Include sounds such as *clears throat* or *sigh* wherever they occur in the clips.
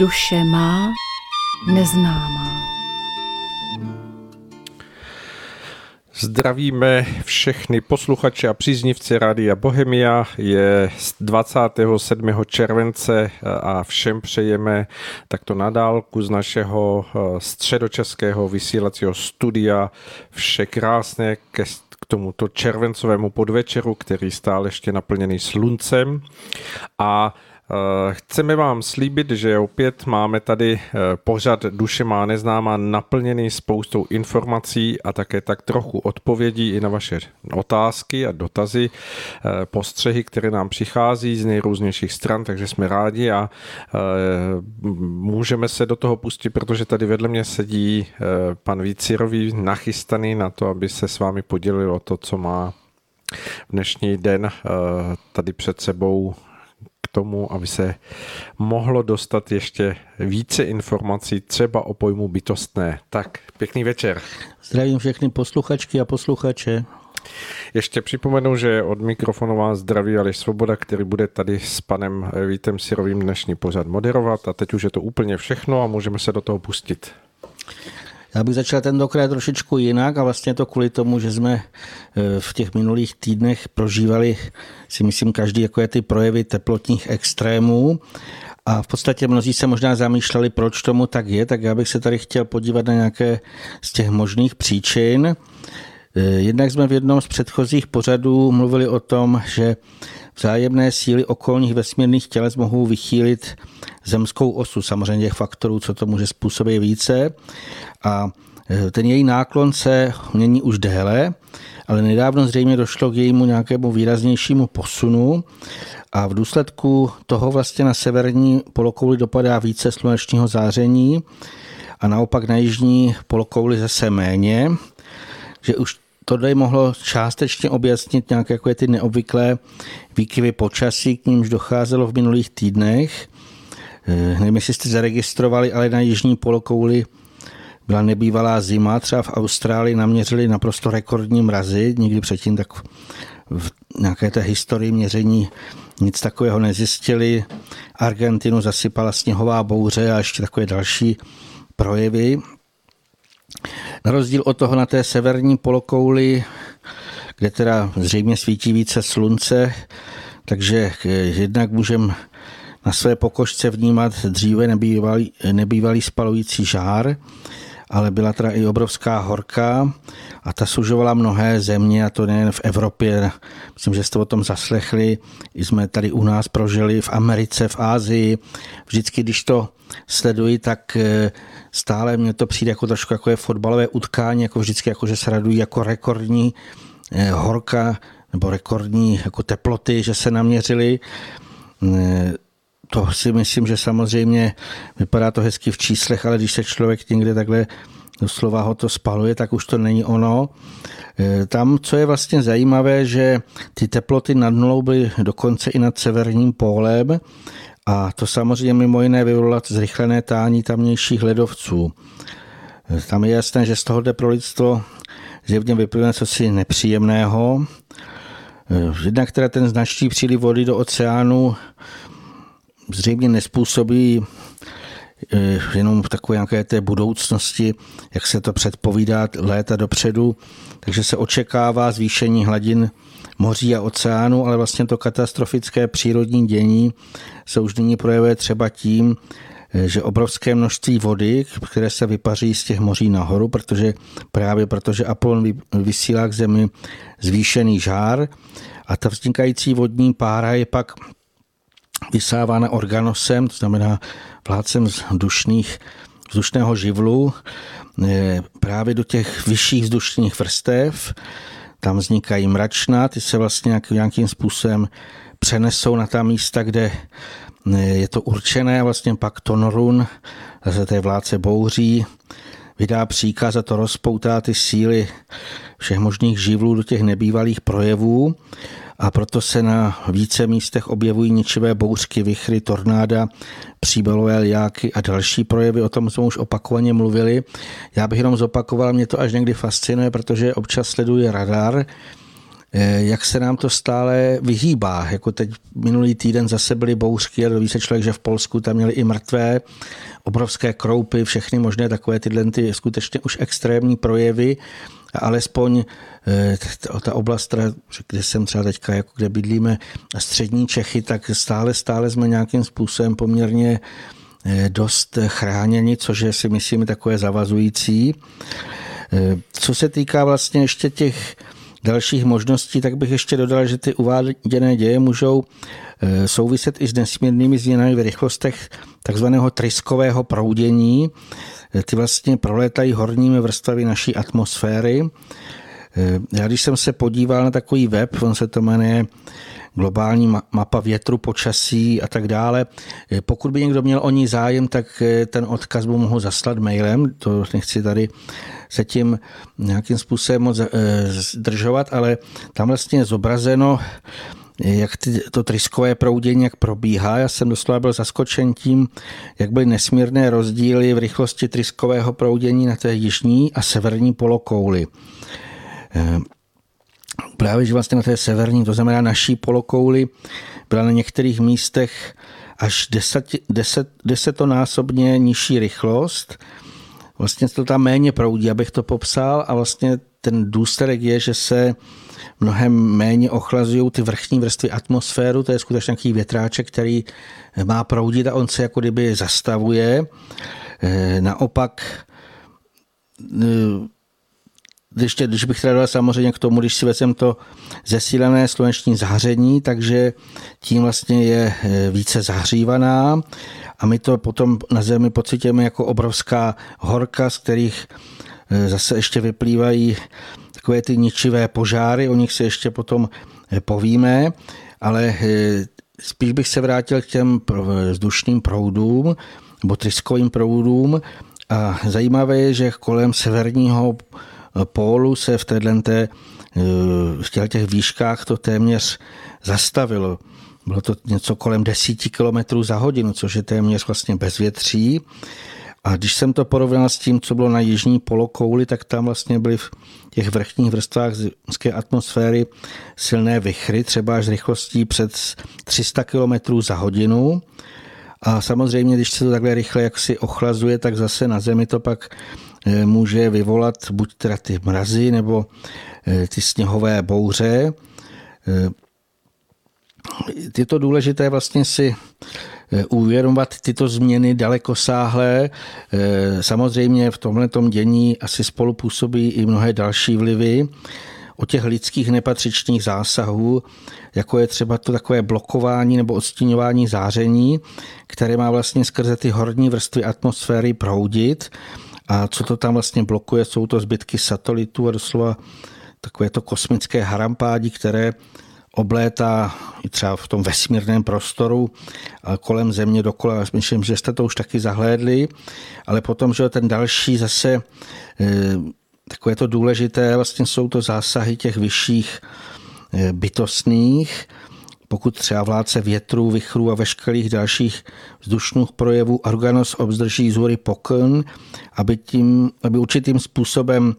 Duše má neznámá. Zdravíme všechny posluchače a příznivce Rádia Bohemia. Je 27. července a všem přejeme takto nadálku z našeho eh, středočeského vysílacího studia vše krásné ke k tomuto červencovému podvečeru, který stále ještě naplněný sluncem. A chceme vám slíbit, že opět máme tady eh, pořad Duše má neznámá naplněný spoustou informací a také tak trochu odpovědí i na vaše otázky a dotazy, eh, postřehy, které nám přichází z nejrůznějších stran, takže jsme rádi a můžeme se do toho pustit, protože tady vedle mě sedí pan Vícirový nachystaný na to, aby se s vámi podělil o to, co má dnešní den tady před sebou tomu, aby se mohlo dostat ještě více informací třeba o pojmu bytostné. Tak, pěkný večer. Zdravím všechny posluchačky a posluchače. Ještě připomenu, že od mikrofonu vás zdraví Aleš Svoboda, který bude tady s panem Vítem Sirovým dnešní pořad moderovat a teď už je to úplně všechno a můžeme se do toho pustit. Já bych začal tentokrát trošičku jinak a vlastně to kvůli tomu, že jsme e, v těch minulých týdnech prožívali, si myslím, každý jako je ty projevy teplotních extrémů a v podstatě mnozí se možná zamýšleli, proč tomu tak je, tak já bych se tady chtěl podívat na nějaké z těch možných příčin. E, jednak jsme v jednom z předchozích pořadů mluvili o tom, že vzájemné síly okolních vesmírných těles mohou vychýlit zemskou osu. Samozřejmě těch faktorů, co to může způsobit více. A e, ten její náklon se mění už déle, ale nedávno zřejmě došlo k jejímu nějakému výraznějšímu posunu a v důsledku toho vlastně na severní polokouli dopadá více slunečního záření a naopak na jižní polokouli zase méně, že už to tady mohlo částečně objasnit nějaké jako ty neobvyklé výkyvy počasí, k nímž docházelo v minulých týdnech. E, nevím, jestli jste zaregistrovali, ale na jižní polokouli byla nebývalá zima, třeba v Austrálii naměřili naprosto rekordní mrazy, nikdy předtím tak v nějaké té historii měření nic takového nezjistili. Argentinu zasypala sněhová bouře a ještě takové další projevy. Na rozdíl od toho na té severní polokouli, kde teda zřejmě svítí více slunce, takže jednak můžeme na své pokožce vnímat dříve nebývalý, nebývalý spalující žár, ale byla teda i obrovská horka a ta sužovala mnohé země, a to nejen v Evropě, myslím, že jste o tom zaslechli, i jsme tady u nás prožili v Americe, v Ázii. Vždycky, když to sleduji, tak eh, stále mně to přijde jako trošku jako je fotbalové utkání, jako vždycky, jako že se radují jako rekordní eh, horka nebo rekordní jako teploty, že se naměřili. Eh, to si myslím, že samozřejmě vypadá to hezky v číslech, ale když se člověk někde takhle doslova ho to spaluje, tak už to není ono. E, tam, co je vlastně zajímavé, že ty teploty nad nulou byly dokonce i nad severním pólem a to samozřejmě mimo jiné vyvolalo zrychlené tání tamnějších ledovců. E, tam je jasné, že z toho jde pro lidstvo zjevně vyplyne cosi nepříjemného. E, jednak teda ten značný příliv vody do oceánu zřejmě nespůsobí eh, jenom v takové nějaké té budoucnosti, jak se to předpovídá léta dopředu, takže se očekává zvýšení hladin moří a oceánu, ale vlastně to katastrofické přírodní dění se už nyní projevuje třeba tím, eh, že obrovské množství vody, které se vypaří z těch moří nahoru, protože právě protože Apollon vysílá k zemi zvýšený žár a ta vznikající vodní pára je pak vysávána organosem, to znamená vládcem vzdušných, vzdušného živlu, právě do těch vyšších vzdušných vrstev. Tam vznikají mračna, ty se vlastně nějakým způsobem přenesou na ta místa, kde eh, je to určené vlastně pak Tonorun, zase té vládce bouří, vydá příkaz a to rozpoutá ty síly všech možných živlů do těch nebývalých projevů a proto se na více místech objevují ničivé bouřky, vychry, tornáda, příbalové liáky a další projevy. O tom jsme už opakovaně mluvili. Já bych jenom zopakoval, mě to až někdy fascinuje, protože občas sleduje radar eh, jak se nám to stále vyhýbá. Jako teď minulý týden zase byly bouřky a doví se člověk, že v Polsku tam měli i mrtvé, obrovské kroupy, všechny možné takové tyhle ty skutečně už extrémní projevy, alespoň eh, ta oblast, kde jsem třeba teďka, jako kde bydlíme, střední Čechy, tak stále, stále jsme nějakým způsobem poměrně eh, dost chráněni, což je si myslím takové zavazující. Co se týká vlastně ještě těch dalších možností, tak bych ještě dodal, že ty uváděné děje můžou eh, souviset i s nesmírnými změnami v rychlostech takzvaného tryskového proudění. Eh, ty vlastně prolétají horními vrstvami naší atmosféry. Eh, já když jsem se podíval na takový web, on se to jmenuje globální mapa větru, počasí a tak dále. Pokud by někdo měl o ní zájem, tak ten odkaz by mohl zaslat mailem, to nechci tady se tím nějakým způsobem moc eh, zdržovat, ale tam vlastně je zobrazeno, jak ty, to tryskové proudění jak probíhá. Já jsem doslova byl zaskočen tím, jak byly nesmírné rozdíly v rychlosti tryskového proudění na té jižní a severní polokouli. Eh, právě, že vlastně na té severní, to znamená naší polokouli, byla na některých místech až deset, deset, desetonásobně nižší rychlost vlastně to tam méně proudí, abych to popsal a vlastně ten důsledek je, že se mnohem méně ochlazují ty vrchní vrstvy atmosféru, to je skutečně nějaký větráček, který má proudit a on se jako kdyby zastavuje. Eh, naopak když, tě, když bych teda dal samozřejmě k tomu, když si vezem to zesílené sluneční záření, takže tím vlastně je eh, více zahřívaná a my to potom na Zemi pocitujeme jako obrovská horka, z kterých e, zase ještě vyplývají takové ty ničivé požáry, o nich se ještě potom e, povíme, ale e, spíš bych se vrátil k těm vzdušným proudům, nebo tryskovým proudům a zajímavé je, že kolem severního pólu se v této v těch výškách to téměř zastavilo. Bylo to něco kolem 10 km za hodinu, což je téměř vlastně bezvětří. A když jsem to porovnal s tím, co bylo na jižní polokouli, tak tam vlastně byly v těch vrchních vrstvách zemské atmosféry silné vychry, třeba až rychlostí před 300 km za hodinu. A samozřejmě, když se to takhle rychle jak si ochlazuje, tak zase na Zemi to pak eh, může vyvolat buď teda ty mrazy nebo eh, ty sněhové bouře. Je to důležité vlastně si eh, uvědomovat tyto změny dalekosáhlé. Eh, samozřejmě v tomhle dění asi spolupůsobí i mnohé další vlivy o těch lidských nepatřičných zásahů, jako je třeba to takové blokování nebo odstíňování záření, které má vlastně skrze ty horní vrstvy atmosféry proudit. A co to tam vlastně blokuje, jsou to zbytky satelitů a doslova takové to kosmické harampádi, které oblétá i třeba v tom vesmírném prostoru kolem země dokola. Myslím, že jste to už taky zahlédli, ale potom, že ten další zase e, takové to důležité, vlastně jsou to zásahy těch vyšších e, bytostných, pokud třeba vládce větru, vychrů a veškerých dalších vzdušných projevů organos obzdrží z pokyn, aby, tím, aby určitým způsobem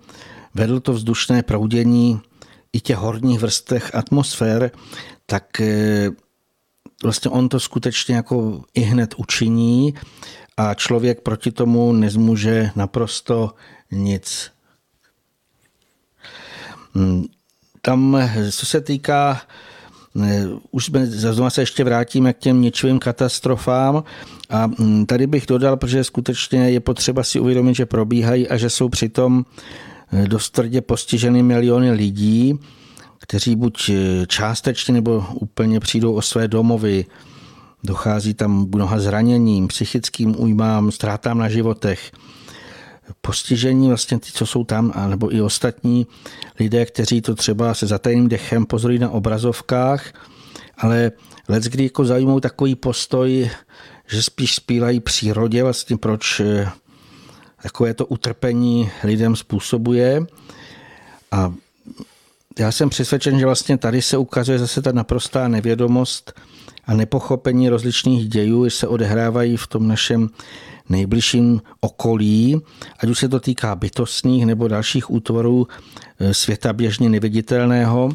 vedl to vzdušné proudění i těch horních vrstech atmosfér, tak eh, vlastně on to skutečně jako i hned učiní a člověk proti tomu nezmůže naprosto nic. Hmm, tam, co se týká eh, už jsme, znovu se ještě vrátíme k těm ničivým katastrofám a hm, tady bych dodal, protože skutečně je potřeba si uvědomit, že probíhají a že jsou přitom dost tvrdě postiženy miliony lidí, kteří buď částečně nebo úplně přijdou o své domovy. Dochází tam mnoha zraněním, psychickým újmám, ztrátám na životech. Postižení vlastně ty, co jsou tam, nebo i ostatní lidé, kteří to třeba se zatajným dechem pozorují na obrazovkách, ale let, kdy jako zajímou takový postoj, že spíš spílají přírodě, vlastně proč eh, takové to utrpení lidem způsobuje. A já jsem přesvědčen, že vlastně tady se ukazuje zase ta naprostá nevědomost a nepochopení rozličných dějů, se odehrávají v tom našem nejbližším okolí, ať už se to týká bytostných nebo dalších útvorů eh, světa běžně neviditelného.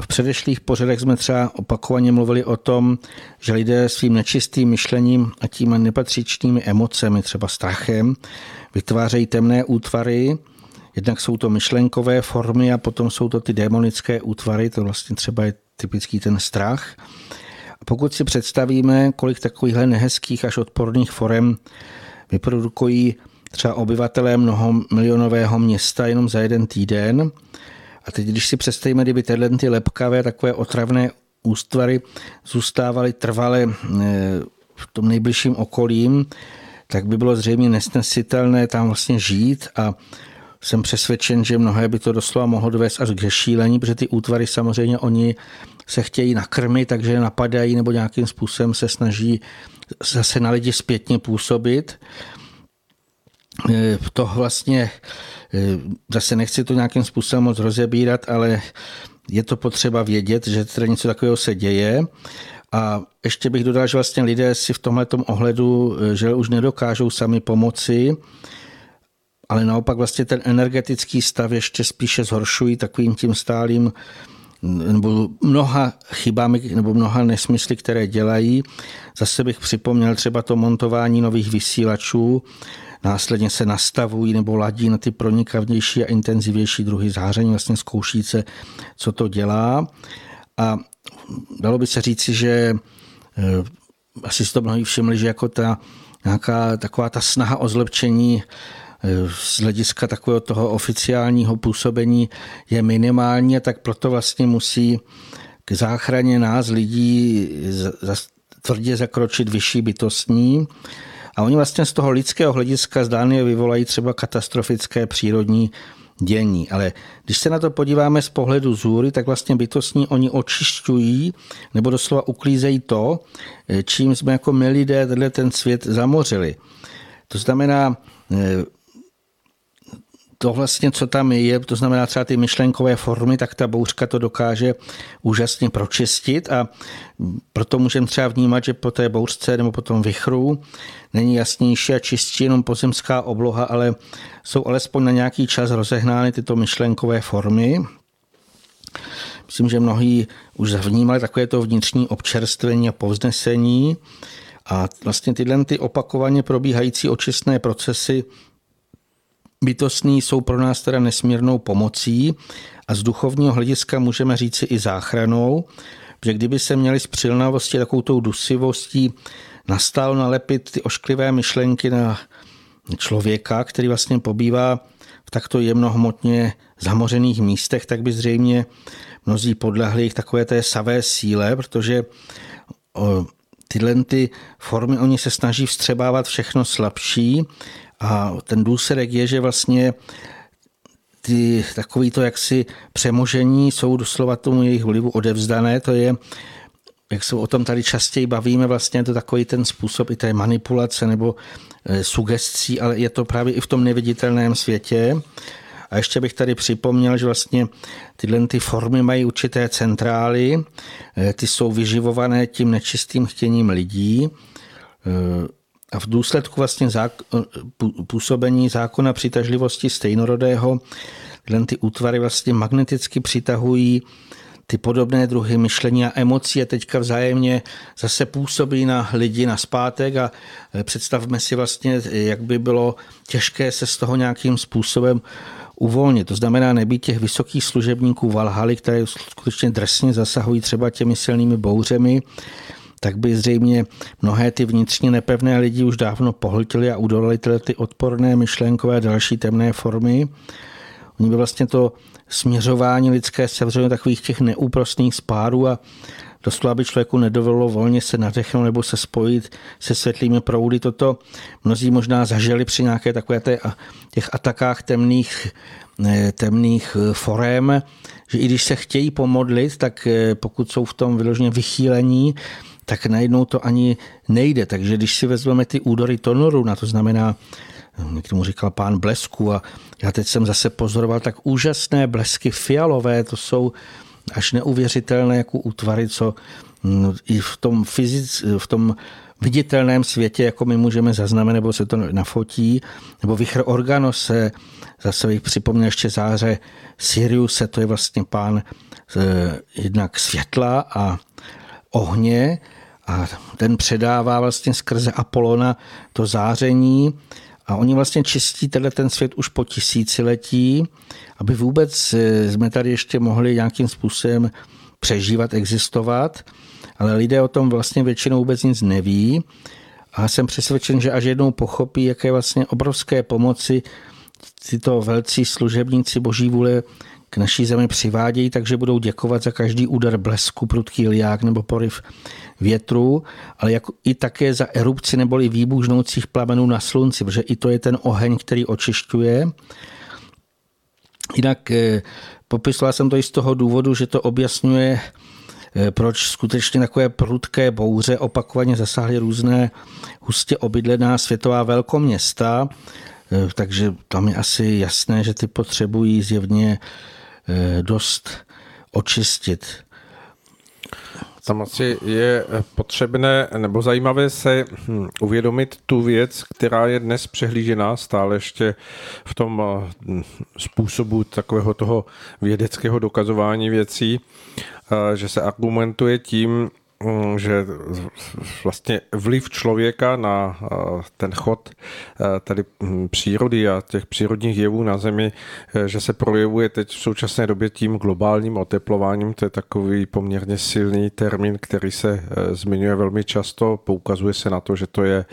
V předešlých pořadech jsme třeba opakovaně mluvili o tom, že lidé svým nečistým myšlením a tím nepatřičnými emocemi, třeba strachem, vytvářejí temné útvary, Jednak jsou to myšlenkové formy a potom jsou to ty démonické útvary, to vlastně třeba je typický ten strach. A pokud si představíme, kolik takovýchhle nehezkých až odporných forem vyprodukují třeba obyvatelé mnoho milionového města jenom za jeden týden, a teď, když si představíme, kdyby tyhle ty lepkavé, takové otravné ústvary zůstávaly trvale eh, v tom nejbližším okolím, tak by bylo zřejmě nesnesitelné tam vlastně žít a jsem přesvědčen, že mnohé by to doslova mohlo dovést až k šílení, protože ty útvary samozřejmě oni se chtějí nakrmit, takže napadají nebo nějakým způsobem se snaží zase na lidi zpětně působit. Eh, to vlastně, zase nechci to nějakým způsobem moc rozebírat, ale je to potřeba vědět, že teda něco takového se děje. A ještě bych dodal, že vlastně lidé si v tomhle ohledu, eh, že už nedokážou sami pomoci, ale naopak vlastně ten energetický stav ještě spíše zhoršují takovým tím stálým nebo mnoha chybami nebo mnoha nesmysly, které dělají. Zase bych připomněl třeba to montování nových vysílačů, následně se nastavují nebo ladí na ty pronikavnější a intenzivnější druhy záření, vlastně zkouší se, co to dělá. A dalo by se říci, že eh, asi si to mnohí všimli, že jako ta nějaká taková ta snaha o zlepšení z hlediska takového toho oficiálního působení je minimální tak proto vlastně musí k záchraně nás lidí tvrdě zakročit vyšší bytostní. A oni vlastně z toho lidského hlediska zdánlivě vyvolají třeba katastrofické přírodní dění. Ale když se na to podíváme z pohledu zůry, tak vlastně bytostní oni očišťují nebo doslova uklízejí to, čím jsme jako my lidé ten svět zamořili. To znamená, to vlastně, co tam je, to znamená třeba ty myšlenkové formy, tak ta bouřka to dokáže úžasně pročistit a proto můžeme třeba vnímat, že po té bouřce nebo po tom vychru není jasnější a čistší jenom pozemská obloha, ale jsou alespoň na nějaký čas rozehnány tyto myšlenkové formy. Myslím, že mnohí už vnímali takové to vnitřní občerstvení a povznesení a vlastně tyhle ty opakovaně probíhající očistné procesy bytostní jsou pro nás teda nesmírnou pomocí a z duchovního hlediska můžeme říci i záchranou, že kdyby se měli z přilnavosti takovou tou dusivostí nastal nalepit ty ošklivé myšlenky na člověka, který vlastně pobývá v takto jemnohmotně zamořených místech, tak by zřejmě mnozí podlehli takové té savé síle, protože tyhle ty formy, oni se snaží vstřebávat všechno slabší a ten důsledek je, že vlastně ty takový to jaksi přemožení jsou doslova tomu jejich vlivu odevzdané, to je jak se o tom tady častěji bavíme, vlastně je to takový ten způsob i té manipulace nebo e, sugestcí, ale je to právě i v tom neviditelném světě. A ještě bych tady připomněl, že vlastně tyhle ty formy mají určité centrály, e, ty jsou vyživované tím nečistým chtěním lidí. A v důsledku vlastně zák- působení zákona přitažlivosti stejnorodého tyhle ty útvary vlastně magneticky přitahují ty podobné druhy myšlení a emocí a teďka vzájemně zase působí na lidi na zpátek a e, představme si vlastně, jak by bylo těžké se z toho nějakým způsobem uvolnit. To znamená nebýt těch vysokých služebníků Valhaly, které skutečně drsně zasahují třeba těmi silnými bouřemi, tak by zřejmě mnohé ty vnitřně nepevné lidi už dávno pohltili a udolali tyhle ty odporné myšlenkové další temné formy. Oni by vlastně to směřování lidské sevřelo takových těch neúprostných spárů a doslova by člověku nedovolilo volně se nadechnout nebo se spojit se světlými proudy. Toto mnozí možná zažili při nějaké takové té, těch atakách temných, temných eh, forem, že i když se chtějí pomodlit, tak eh, pokud jsou v tom vyloženě vychýlení, tak najednou to ani nejde. Takže když si vezmeme ty údory tonoru, na to znamená, někdo mu říkal pán blesku a já teď jsem zase pozoroval tak úžasné blesky fialové, to jsou až neuvěřitelné jako útvary, co no, i v tom, fyzic, v tom viditelném světě, jako my můžeme zaznamenat, nebo se to nafotí, nebo Vichr Organos se zase bych připomněl ještě záře Siriuse, to je vlastně pán eh, jednak světla a ohně a ten předává vlastně skrze Apolona to záření a oni vlastně čistí tenhle ten svět už po tisíciletí, aby vůbec eh, jsme tady ještě mohli nějakým způsobem přežívat, existovat, ale lidé o tom vlastně většinou vůbec nic neví. A jsem přesvědčen, že až jednou pochopí, jaké vlastně obrovské pomoci tyto velcí služebníci boží vůle k naší zemi přivádějí, takže budou děkovat za každý úder blesku, prudký liák nebo poryv větru, ale jako i také za erupci neboli výbuch žnoucích plamenů na slunci, protože i to je ten oheň, který očišťuje. Jinak eh, popisoval jsem to i z toho důvodu, že to objasňuje, eh, proč skutečně takové prudké bouře opakovaně zasáhly různé hustě obydlená světová velkoměsta, eh, takže tam je asi jasné, že ty potřebují zjevně dost očistit. Tam asi je potřebné nebo zajímavé se hm, uvědomit tu věc, která je dnes přehlížená stále ještě v tom hm, způsobu takového toho vědeckého dokazování věcí, že se argumentuje tím, že vlastně vliv člověka na eh, ten chod eh, tady hm, přírody a těch přírodních jevů na Zemi, eh, že se projevuje teď v současné době tím globálním oteplováním. To je takový poměrně silný termín, který se zmiňuje velmi často. Poukazuje se na to, že to je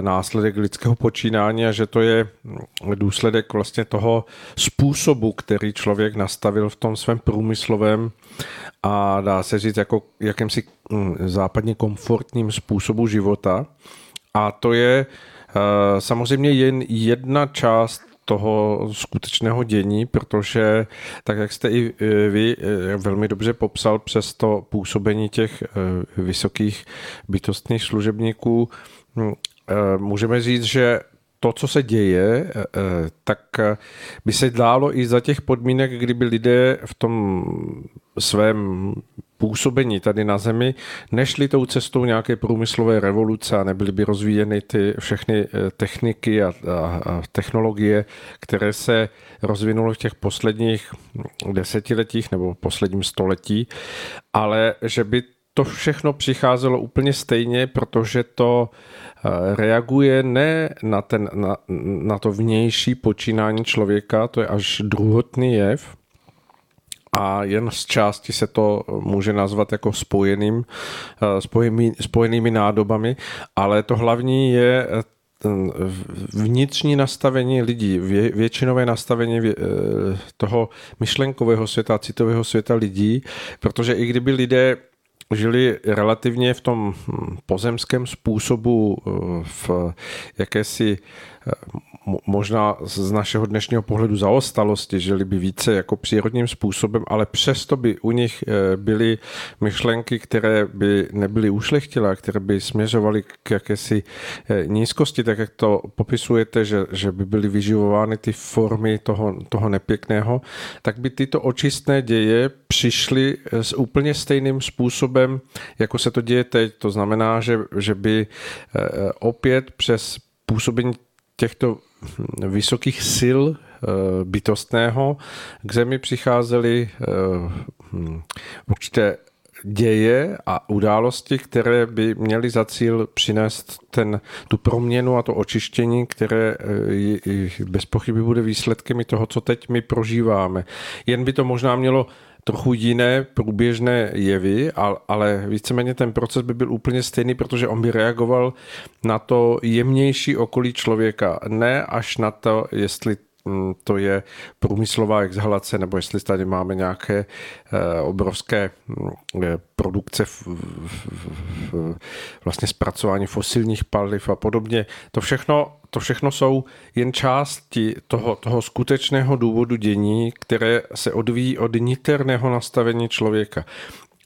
následek lidského počínání a že to je hm, důsledek vlastně toho způsobu, který člověk nastavil v tom svém průmyslovém a dá se říct jako jakýmsi mm, západně komfortním způsobu života. A to je eh, samozřejmě jen jedna část toho skutečného dění, protože tak, jak jste i eh, vy eh, velmi dobře popsal přes to působení těch vysokých bytostných služebníků, mm, můžeme říct, že to, co se děje, tak by se dálo i za těch podmínek, kdyby lidé v tom svém působení tady na Zemi nešli tou cestou nějaké průmyslové revoluce a nebyly by rozvíjeny ty všechny eh, techniky a, a, a technologie, které se rozvinuly v těch posledních desetiletích nebo posledním století, ale že by to všechno přicházelo úplně stejně, protože to eh, reaguje ne na, ten, na, na to vnější počínání člověka, to je až druhotný jev, a jen z části se to může nazvat jako spojeným, eh, spojenými, spojenými nádobami, ale to hlavní je eh, vnitřní nastavení lidí, vě, většinové nastavení vě, eh, toho myšlenkového světa, citového světa lidí, protože i kdyby lidé žili relativně v tom hm, pozemském způsobu v jakési možná z našeho dnešního pohledu zaostalosti, žili by více jako přírodním způsobem, ale přesto by u nich eh, byly myšlenky, které by nebyly ušlechtilé, které by směřovaly k jakési eh, nízkosti, tak jak to popisujete, že, že by byly vyživovány ty formy toho, toho nepěkného, tak by tyto očistné děje přišly eh, s úplně stejným způsobem, jako se to děje teď. To znamená, že, že by opět přes působení těchto vysokých sil eh, bytostného k zemi přicházely eh, hm, určité děje a události, které by měly za cíl přinést ten, tu proměnu a to očištění, které eh, bez pochyby bude výsledkem i toho, co teď my prožíváme. Jen by to možná mělo trochu jiné průběžné jevy, ale víceméně ten proces by byl úplně stejný, protože on by reagoval na to jemnější okolí člověka, ne až na to, jestli to je průmyslová exhalace, nebo jestli tady máme nějaké eh, obrovské mm, eh, produkce, v, v, v, vlastně zpracování fosilních paliv a podobně. To všechno to všechno jsou jen části toho, toho skutečného důvodu dění, které se odvíjí od niterného nastavení člověka.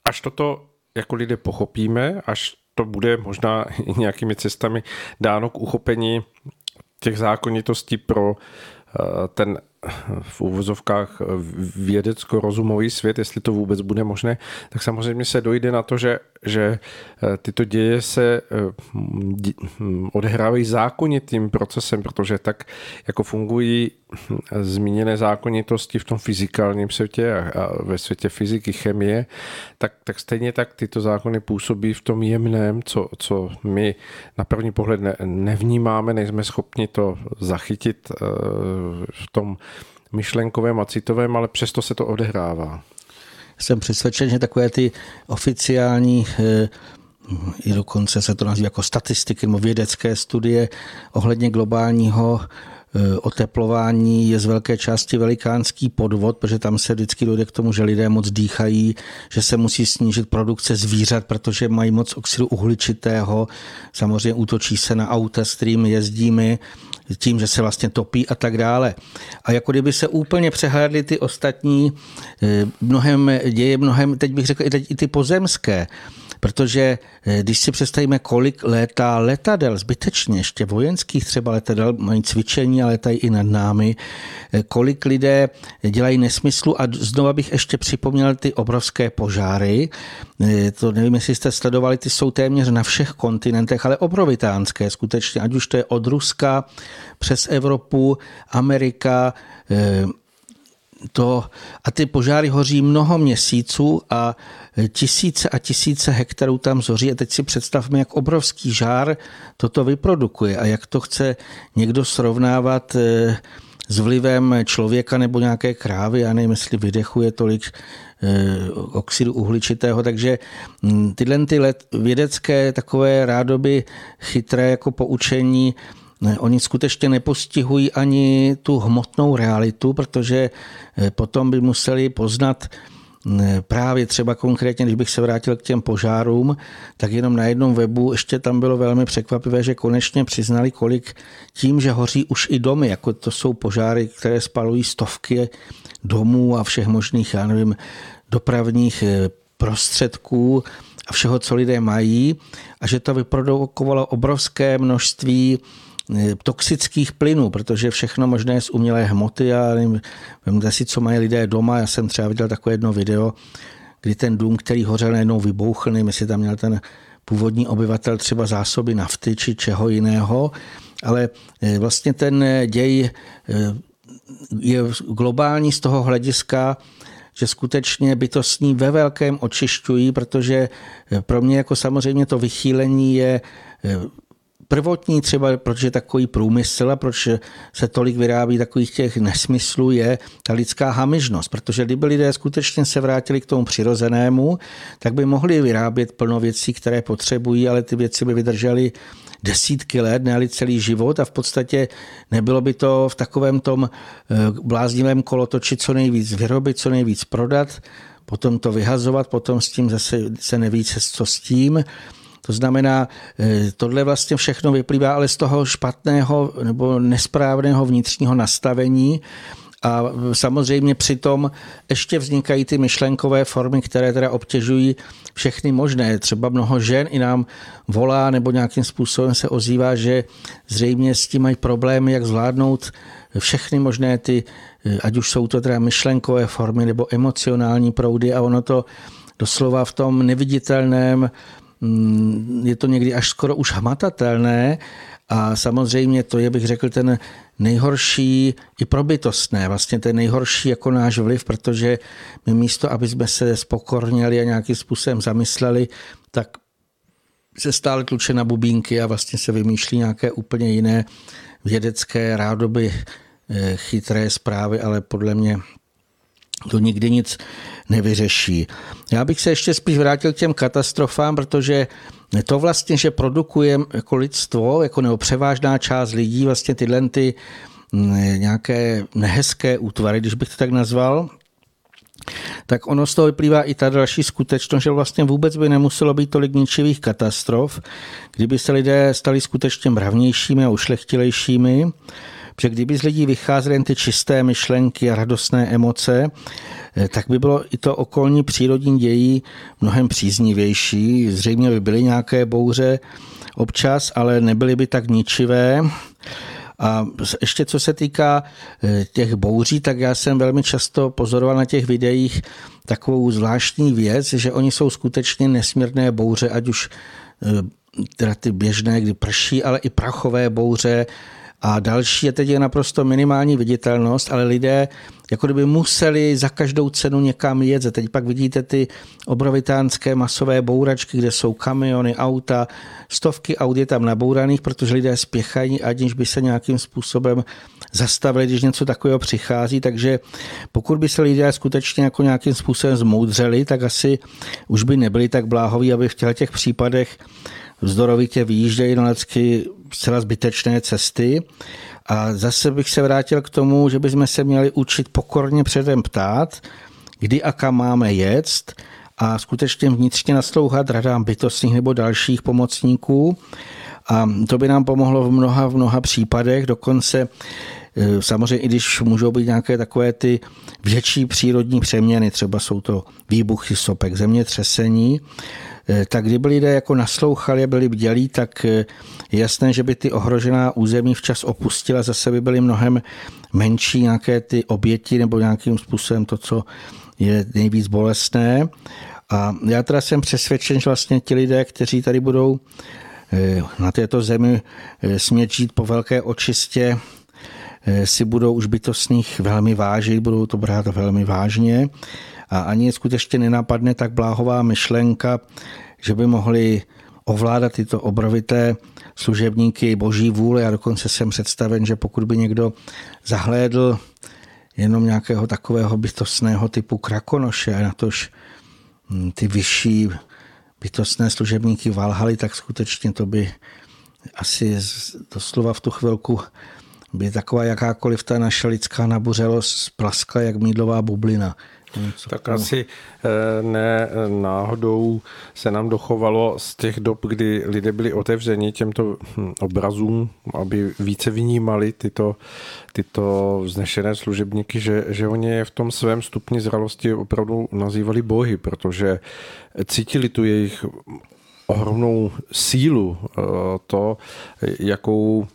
Až toto jako lidé pochopíme, až to bude možná *laughs* nějakými cestami dáno k uchopení těch zákonitostí pro ten v úvozovkách vědecko-rozumový svět, jestli to vůbec bude možné, tak samozřejmě se dojde na to, že, že tyto děje se odehrávají zákonitým procesem, protože tak jako fungují zmíněné zákonitosti v tom fyzikálním světě a ve světě fyziky, chemie, tak, tak stejně tak tyto zákony působí v tom jemném, co, co my na první pohled ne, nevnímáme, nejsme schopni to zachytit eh, v tom myšlenkovém a citovém, ale přesto se to odehrává. Jsem přesvědčen, že takové ty oficiální eh, i dokonce se to nazývá jako statistiky nebo vědecké studie ohledně globálního oteplování je z velké části velikánský podvod, protože tam se vždycky dojde k tomu, že lidé moc dýchají, že se musí snížit produkce zvířat, protože mají moc oxidu uhličitého. Samozřejmě útočí se na auta, s kterými jezdíme, tím, že se vlastně topí a tak dále. A jako kdyby se úplně přehlédly ty ostatní, eh, mnohem děje, mnohem, teď bych řekl, i, teď, i ty pozemské, Protože eh, když si představíme, kolik létá letadel, zbytečně ještě vojenských třeba letadel, mají cvičení a letají i nad námi, eh, kolik lidé dělají nesmyslu a znova bych ještě připomněl ty obrovské požáry, eh, to nevím, jestli jste sledovali, ty jsou téměř na všech kontinentech, ale obrovitánské skutečně, ať už to je od Ruska přes Evropu, Amerika, to, a ty požáry hoří mnoho měsíců a tisíce a tisíce hektarů tam zoří. A teď si představme, jak obrovský žár toto vyprodukuje a jak to chce někdo srovnávat eh, s vlivem člověka nebo nějaké krávy, já nevím, jestli vydechuje tolik eh, oxidu uhličitého, takže hm, tyhle ty vědecké takové rádoby chytré jako poučení ne, oni skutečně nepostihují ani tu hmotnou realitu, protože eh, potom by museli poznat právě třeba konkrétně, když bych se vrátil k těm požárům, tak jenom na jednom webu ještě tam bylo velmi překvapivé, že konečně přiznali, kolik tím, že hoří už i domy, jako to jsou požáry, které spalují stovky domů a všech možných, já nevím, dopravních eh, prostředků a všeho, co lidé mají, a že to vyprodukovalo obrovské množství Eh, toxických plynů, protože všechno možné z umělé hmoty. A vemte si, co mají lidé doma. Já jsem třeba viděl takové jedno video, kdy ten dům, který hořel, najednou vybouchl, nevím, jestli tam měl ten původní obyvatel třeba zásoby nafty či čeho jiného, ale eh, vlastně ten děj eh, je globální z toho hlediska, že skutečně bytostní ve velkém očišťují, protože pro mě jako samozřejmě to vychýlení je prvotní třeba, proč je takový průmysl a proč se tolik vyrábí takových těch nesmyslů, je ta lidská hamižnost. Protože kdyby lidé skutečně se vrátili k tomu přirozenému, tak by mohli vyrábět plno věcí, které potřebují, ale ty věci by vydržely desítky let, ne celý život a v podstatě nebylo by to v takovém tom eh, bláznivém kolotoči co nejvíc vyrobit, co nejvíc prodat, potom to vyhazovat, potom s tím zase se neví, co s tím. To znamená, eh, tohle vlastně všechno vyplývá ale z toho špatného nebo nesprávného vnitřního nastavení, a samozřejmě přitom ještě vznikají ty myšlenkové formy, které teda obtěžují všechny možné. Třeba mnoho žen i nám volá nebo nějakým způsobem se ozývá, že zřejmě s tím mají problémy, jak zvládnout všechny možné ty, eh, ať už jsou to teda myšlenkové formy nebo emocionální proudy a ono to doslova v tom neviditelném je to někdy až skoro už hmatatelné a samozřejmě to je, bych řekl, ten nejhorší i probytostné, vlastně ten nejhorší jako náš vliv, protože my místo, aby jsme se spokorněli a nějakým způsobem zamysleli, tak se stále tluče na bubínky a vlastně se vymýšlí nějaké úplně jiné vědecké rádoby eh, chytré zprávy, ale podle mě to nikdy nic nevyřeší. Já bych se ještě spíš vrátil k těm katastrofám, protože to vlastně, že produkujeme jako lidstvo, jako nebo převážná část lidí, vlastně tyhle ty mm, nějaké nehezké útvary, když bych to tak nazval, tak ono z toho vyplývá i ta další skutečnost, že vlastně vůbec by nemuselo být tolik ničivých katastrof, kdyby se lidé stali skutečně mravnějšími a ušlechtilejšími, protože kdyby z lidí vycházely jen ty čisté myšlenky a radostné emoce, eh, tak by bylo i to okolní přírodní dějí mnohem příznivější. Zřejmě by byly nějaké bouře občas, ale nebyly by tak ničivé. A ještě co se týká eh, těch bouří, tak já jsem velmi často pozoroval na těch videích takovou zvláštní věc, že oni jsou skutečně nesmírné bouře, ať už teda ty běžné, kdy prší, ale i prachové bouře, a další je teď naprosto minimální viditelnost, ale lidé jako kdyby museli za každou cenu někam jet. Teď pak vidíte ty obrovitánské masové bouračky, kde jsou kamiony, auta, stovky aut je tam nabouraných, protože lidé spěchají, aniž by se nějakým způsobem zastavili, když něco takového přichází. Takže pokud by se lidé skutečně jako nějakým způsobem zmoudřeli, tak asi už by nebyli tak bláhoví, aby v těch případech vzdorovitě vyjíždějí na lecky zcela zbytečné cesty. A zase bych se vrátil k tomu, že bychom se měli učit pokorně předem ptát, kdy a kam máme jet a skutečně vnitřně naslouchat radám bytostných nebo dalších pomocníků. A to by nám pomohlo v mnoha, v mnoha případech, dokonce e, Samozřejmě, i když můžou být nějaké takové ty větší přírodní přeměny, třeba jsou to výbuchy sopek, zemětřesení, tak kdyby lidé jako naslouchali a byli bdělí, tak eh, jasné, že by ty ohrožená území včas opustila, zase by byly mnohem menší nějaké ty oběti nebo nějakým způsobem to, co je nejvíc bolestné. A já teda jsem přesvědčen, že vlastně ti lidé, kteří tady budou eh, na této zemi smět žít po velké očistě, si budou už bytostných velmi vážit, budou to brát velmi vážně a ani skutečně nenapadne tak bláhová myšlenka, že by mohli ovládat tyto obrovité služebníky boží vůle a dokonce jsem představen, že pokud by někdo zahlédl jenom nějakého takového bytostného typu krakonoše a na tož hm, ty vyšší bytostné služebníky valhaly, tak skutečně to by asi doslova v tu chvilku by taková jakákoliv ta naše lidská nabuřelost splaskla jak mídlová bublina. Co tak asi eh, ne náhodou se nám dochovalo z těch dob, kdy lidé byli otevřeni těmto hm, obrazům, aby více vnímali tyto, tyto vznešené služebníky, že, že oni je v tom svém stupni zralosti opravdu nazývali bohy, protože cítili tu jejich ohromnou sílu, eh, to, jakou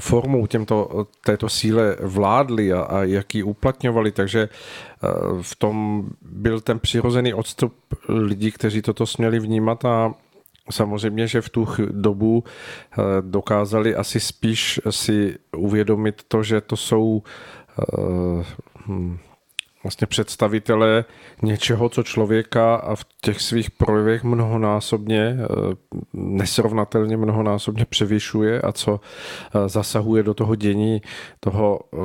formou těmto, této síle vládli a, a jak ji uplatňovali, takže eh, v tom byl ten přirozený odstup lidí, kteří toto směli vnímat a samozřejmě, že v tu dobu eh, dokázali asi spíš si uvědomit to, že to jsou hm, vlastně představitelé něčeho, co člověka v těch svých projevech mnohonásobně, eh, nesrovnatelně mnohonásobně převyšuje a co eh, zasahuje do toho dění toho eh,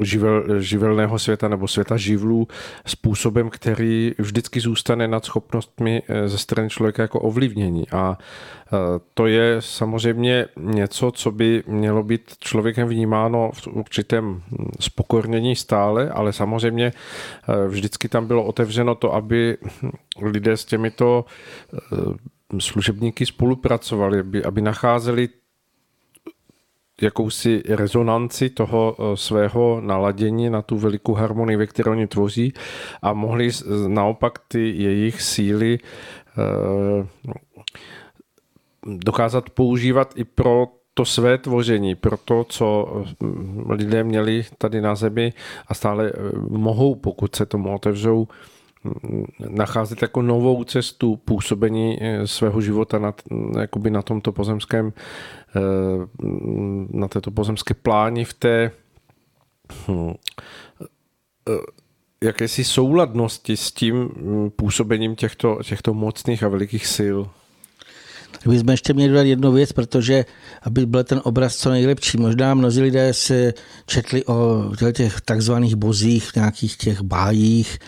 živel, živelného světa nebo světa živlů způsobem, který vždycky zůstane nad schopnostmi ze strany člověka jako ovlivnění. A to je samozřejmě něco, co by mělo být člověkem vnímáno v určitém hm, spokornění stále, ale samozřejmě vždycky tam bylo otevřeno to, aby lidé s těmito eh, služebníky spolupracovali, aby, aby nacházeli jakousi rezonanci toho eh, svého naladění na tu velikou harmonii, ve které oni tvoří a mohli naopak ty jejich síly eh, dokázat používat i pro to své tvoření, pro to, co lidé měli tady na zemi a stále mohou, pokud se tomu otevřou, nacházet jako novou cestu působení eh, svého života na, jakoby na tomto pozemském eh, na této pozemské pláni v té hm, eh, jakési souladnosti s tím hm, působením těchto, těchto mocných a velikých sil. Tak bychom ještě měli dodat jednu věc, protože aby byl ten obraz co nejlepší. Možná mnozí lidé se četli o těch takzvaných bozích, nějakých těch bájích,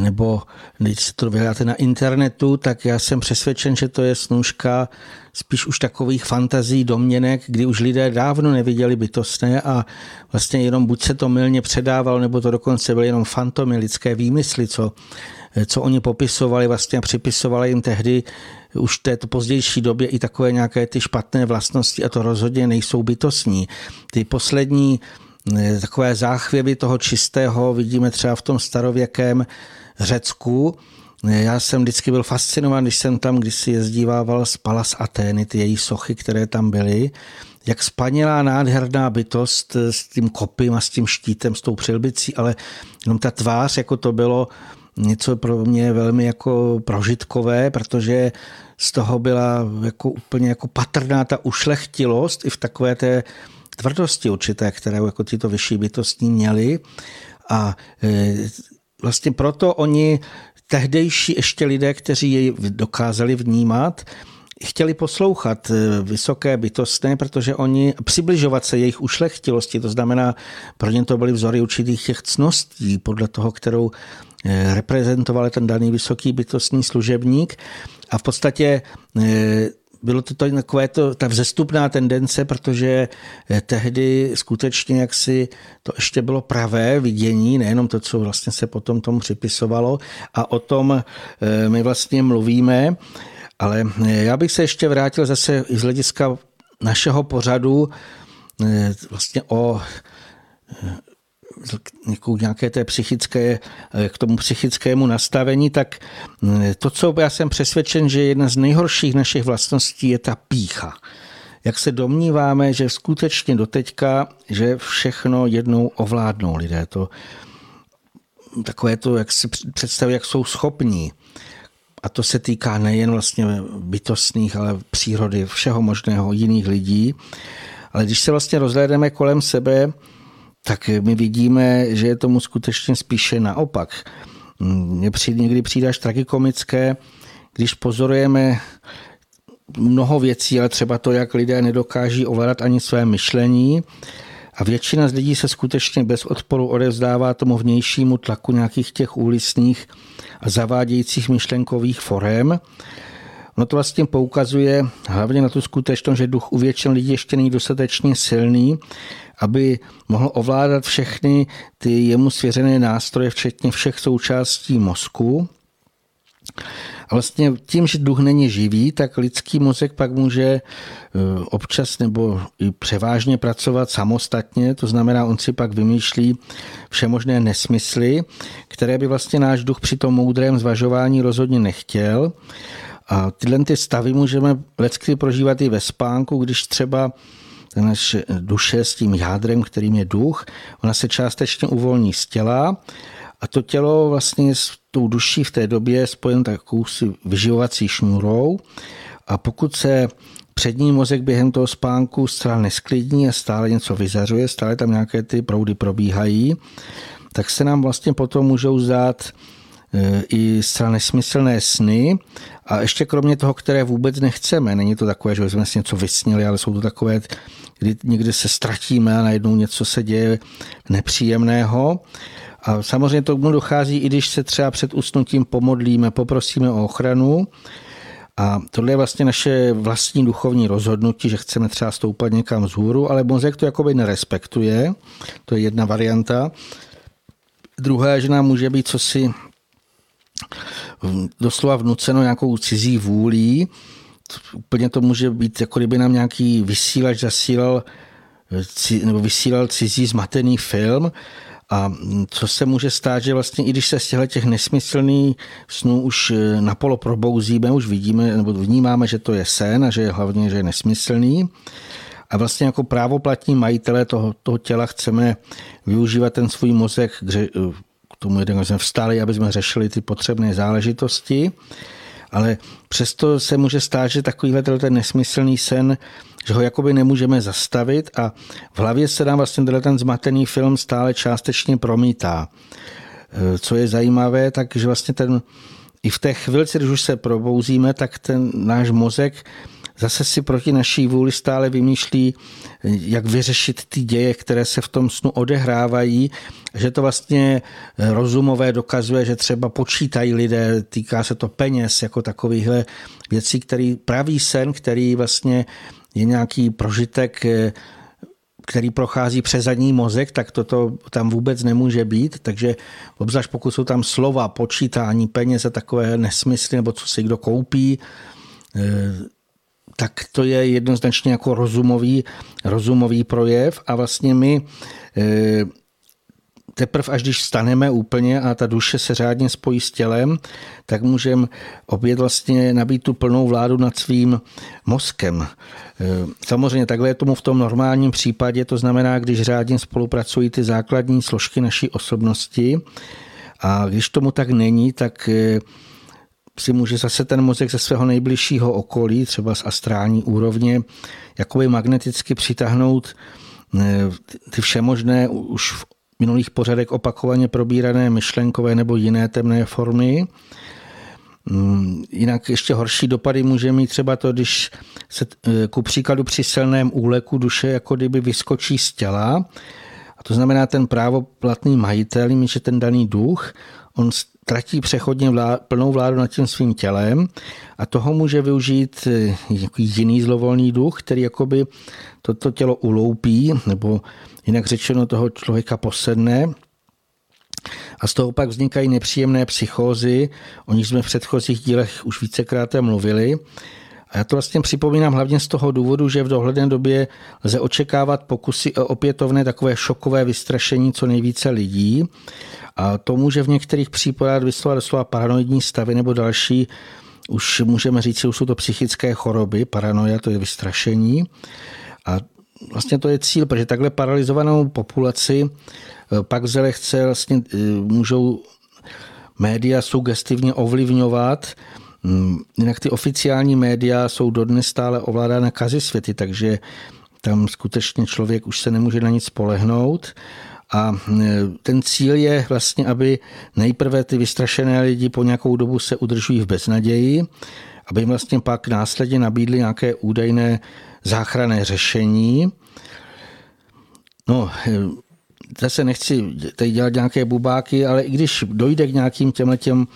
nebo když se to vyhledáte na internetu, tak já jsem přesvědčen, že to je snůžka spíš už takových fantazí, domněnek, kdy už lidé dávno neviděli bytostné a vlastně jenom buď se to milně předávalo, nebo to dokonce byly jenom fantomy, lidské výmysly, co, eh, co oni popisovali vlastně a připisovali jim tehdy už v této pozdější době i takové nějaké ty špatné vlastnosti a to rozhodně nejsou bytostní. Ty poslední Eh, takové záchvěvy toho čistého vidíme třeba v tom starověkém Řecku, já jsem vždycky byl fascinován, když jsem tam když si jezdívával z Palas Atény, ty její sochy, které tam byly, jak spanělá nádherná bytost s tím kopím a s tím štítem, s tou přilbicí, ale jenom ta tvář, jako to bylo něco pro mě velmi jako prožitkové, protože z toho byla jako úplně jako patrná ta ušlechtilost i v takové té tvrdosti určité, které jako tyto vyšší bytostní měly. A e, vlastně proto oni tehdejší ještě lidé, kteří jej dokázali vnímat, chtěli poslouchat e, vysoké bytostné, protože oni přibližovat se jejich ušlechtilosti, to znamená, pro ně to byly vzory určitých těch cností, podle toho, kterou e, reprezentoval ten daný vysoký bytostný služebník. A v podstatě bylo to takové to, ta vzestupná tendence, protože eh, tehdy skutečně jaksi to ještě bylo pravé vidění, nejenom to, co vlastně se potom tomu připisovalo. A o tom eh, my vlastně mluvíme, ale eh, já bych se ještě vrátil zase i z hlediska našeho pořadu vlastně o nějaké té psychické, k tomu psychickému nastavení, tak to, co já jsem přesvědčen, že jedna z nejhorších našich vlastností je ta pícha. Jak se domníváme, že skutečně doteďka, že všechno jednou ovládnou lidé. To, takové to, jak si představí, jak jsou schopní. A to se týká nejen vlastně bytostných, ale přírody, všeho možného, jiných lidí. Ale když se vlastně rozhlédneme kolem sebe, tak my vidíme, že je tomu skutečně spíše naopak. Mně přijde, někdy přijde až tragikomické, když pozorujeme mnoho věcí, ale třeba to, jak lidé nedokáží ovládat ani své myšlení, a většina z lidí se skutečně bez odporu odevzdává tomu vnějšímu tlaku nějakých těch úlisných a zavádějících myšlenkových forem. No to vlastně poukazuje hlavně na tu skutečnost, že duch u většin lidí ještě není dostatečně silný, aby mohl ovládat všechny ty jemu svěřené nástroje, včetně všech součástí mozku. A vlastně tím, že duch není živý, tak lidský mozek pak může e, občas nebo i převážně pracovat samostatně, to znamená, on si pak vymýšlí všemožné nesmysly, které by vlastně náš duch při tom moudrém zvažování rozhodně nechtěl. A tyhle ty stavy můžeme lecky prožívat i ve spánku, když třeba naše duše s tím jádrem, kterým je duch, ona se částečně uvolní z těla a to tělo vlastně s tou duší v té době je spojen takovou si vyživovací šňůrou. A pokud se přední mozek během toho spánku zcela nesklidní a stále něco vyzařuje, stále tam nějaké ty proudy probíhají, tak se nám vlastně potom můžou zdát i zcela nesmyslné sny a ještě kromě toho, které vůbec nechceme. Není to takové, že jsme si něco vysnili, ale jsou to takové, kdy někdy se ztratíme a najednou něco se děje nepříjemného. A samozřejmě tomu dochází, i když se třeba před usnutím pomodlíme, poprosíme o ochranu. A tohle je vlastně naše vlastní duchovní rozhodnutí, že chceme třeba stoupat někam vzhůru, ale mozek to jakoby nerespektuje. To je jedna varianta. Druhá, že nám může být cosi doslova vnuceno nějakou cizí vůlí. Úplně to může být, jako kdyby nám nějaký vysílač zasílal nebo vysílal cizí zmatený film a co se může stát, že vlastně i když se z těchto těch nesmyslných snů už e, napolo probouzíme, už vidíme nebo vnímáme, že to je sen a že je hlavně, že je nesmyslný, a vlastně jako právoplatní majitele toho, toho těla chceme využívat ten svůj mozek k, tomu jeden jsme vstali, aby jsme řešili ty potřebné záležitosti, ale přesto se může stát, že takovýhle ten nesmyslný sen, že ho jakoby nemůžeme zastavit a v hlavě se nám vlastně ten zmatený film stále částečně promítá. E, co je zajímavé, takže vlastně ten i v té chvilce, když už se probouzíme, tak ten náš mozek zase si proti naší vůli stále vymýšlí, jak vyřešit ty děje, které se v tom snu odehrávají, že to vlastně rozumové dokazuje, že třeba počítají lidé, týká se to peněz, jako takovýchhle věcí, který pravý sen, který vlastně je nějaký prožitek který prochází přes zadní mozek, tak toto tam vůbec nemůže být. Takže obzvlášť pokud jsou tam slova, počítání, peněze, takové nesmysly, nebo co si kdo koupí, tak to je jednoznačně jako rozumový, rozumový projev a vlastně my e, teprve až když staneme úplně a ta duše se řádně spojí s tělem, tak můžeme opět vlastně nabít tu plnou vládu nad svým mozkem. Samozřejmě takhle je tomu v tom normálním případě, to znamená, když řádně spolupracují ty základní složky naší osobnosti a když tomu tak není, tak si může zase ten mozek ze svého nejbližšího okolí, třeba z astrální úrovně, jakoby magneticky přitáhnout eh, ty všemožné už v minulých pořadech opakovaně probírané myšlenkové nebo jiné temné formy. Mm, jinak ještě horší dopady může mít třeba to, když se eh, ku příkladu při silném úleku duše jako kdyby vyskočí z těla. A to znamená ten právoplatný majitel, že ten daný duch, on tratí přechodně vlá, plnou vládu nad tím svým tělem a toho může využít eh, jiný zlovolný duch, který jakoby toto tělo uloupí, nebo jinak řečeno toho člověka posedne a z toho pak vznikají nepříjemné psychózy, o nich jsme v předchozích dílech už vícekrát mluvili. A já to vlastně připomínám hlavně z toho důvodu, že v dohledné době lze očekávat pokusy o opětovné takové šokové vystrašení co nejvíce lidí. A to může v některých případech vyslovat doslova paranoidní stavy nebo další, už můžeme říct, že už jsou to psychické choroby, paranoia, to je vystrašení. A vlastně to je cíl, protože takhle paralizovanou populaci eh, pak vze lehce vlastně eh, můžou média sugestivně ovlivňovat, Jinak ty oficiální média jsou dodnes stále ovládána kazy světy, takže tam skutečně člověk už se nemůže na nic spolehnout. A e, ten cíl je vlastně, aby nejprve ty vystrašené lidi po nějakou dobu se udržují v beznaději, aby jim vlastně pak následně nabídli nějaké údajné záchranné řešení. No, e, zase nechci tady dělat nějaké bubáky, ale i když dojde k nějakým těmhle těm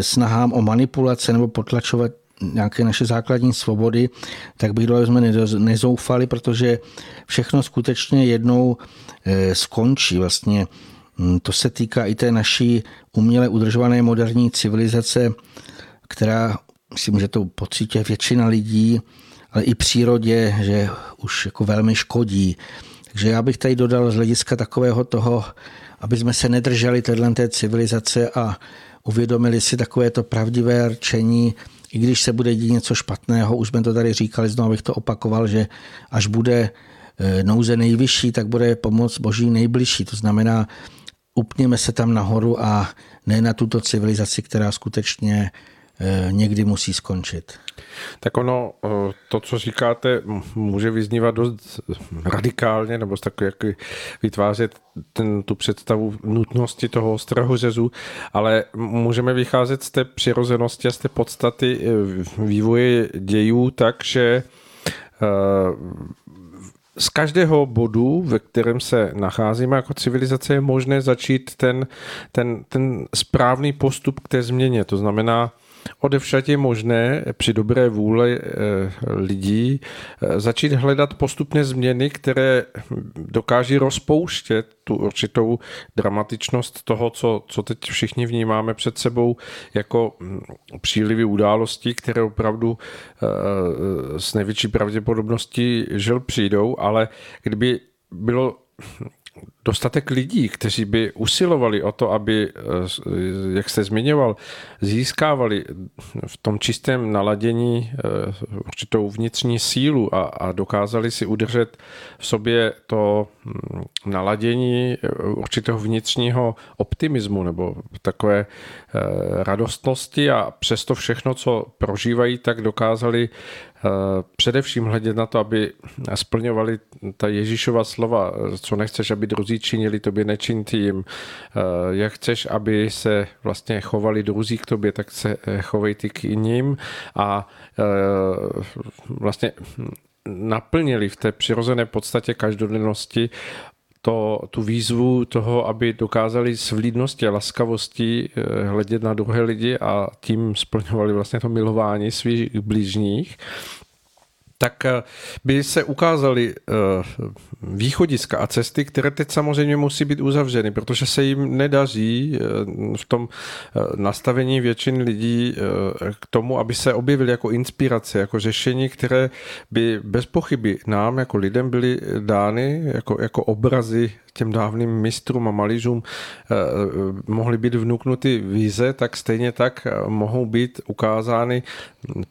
snahám o manipulace nebo potlačovat nějaké naše základní svobody, tak bych dohle jsme nezoufali, protože všechno skutečně jednou eh, skončí. Vlastně hm, to se týká i té naší uměle udržované moderní civilizace, která, myslím, že to pocítě většina lidí, ale i přírodě, že už jako velmi škodí. Takže já bych tady dodal z hlediska takového toho, aby jsme se nedrželi téhle civilizace a uvědomili si takové to pravdivé rčení, i když se bude dít něco špatného, už jsme to tady říkali, znovu bych to opakoval, že až bude e, nouze nejvyšší, tak bude pomoc boží nejbližší. To znamená, upněme se tam nahoru a ne na tuto civilizaci, která skutečně někdy musí skončit. Tak ono, eh, to, co říkáte, může vyznívat dost radikálně, nebo tak jak vytvářet ten, tu představu nutnosti toho ostrého řezu, ale můžeme vycházet z té přirozenosti a z té podstaty eh, vývoje dějů tak, že eh, z každého bodu, ve kterém se nacházíme jako civilizace, je možné začít ten, ten, ten správný postup k té změně. To znamená, Odevšad je možné při dobré vůli eh, lidí eh, začít hledat postupně změny, které dokáží rozpouštět tu určitou dramatičnost toho, co, co teď všichni vnímáme před sebou jako mm, přílivy událostí, které opravdu eh, s největší pravděpodobností žil přijdou, ale kdyby bylo dostatek lidí, kteří by usilovali o to, aby, eh, jak jste zmiňoval, získávali v tom čistém naladění eh, určitou vnitřní sílu a, a dokázali si udržet v sobě to hm, naladění eh, určitého vnitřního optimismu nebo takové radostnosti. A přesto všechno, co prožívají, tak dokázali především hledět na to, aby splňovali ta Ježíšova slova, co nechceš, aby druzí činili, tobě nečin jim. Jak chceš, aby se vlastně chovali druzí k tobě, tak se eh, chovej ty k ním a eh, vlastně naplnili v té přirozené podstatě každodennosti to, tu výzvu toho, aby dokázali s vlídností a laskavostí eh, hledět na druhé lidi a tím splňovali vlastně to milování svých blížních tak eh, by se ukázaly eh, východiska a cesty, které teď samozřejmě musí být uzavřeny, protože se jim nedaří eh, v tom nastavení většiny lidí k tomu, aby se objevily jako inspirace, jako řešení, které by bez pochyby nám jako lidem byly dány jako, jako obrazy těm dávným mistrům a malířům mohly být vnuknuty víze, tak stejně tak mohou být ukázány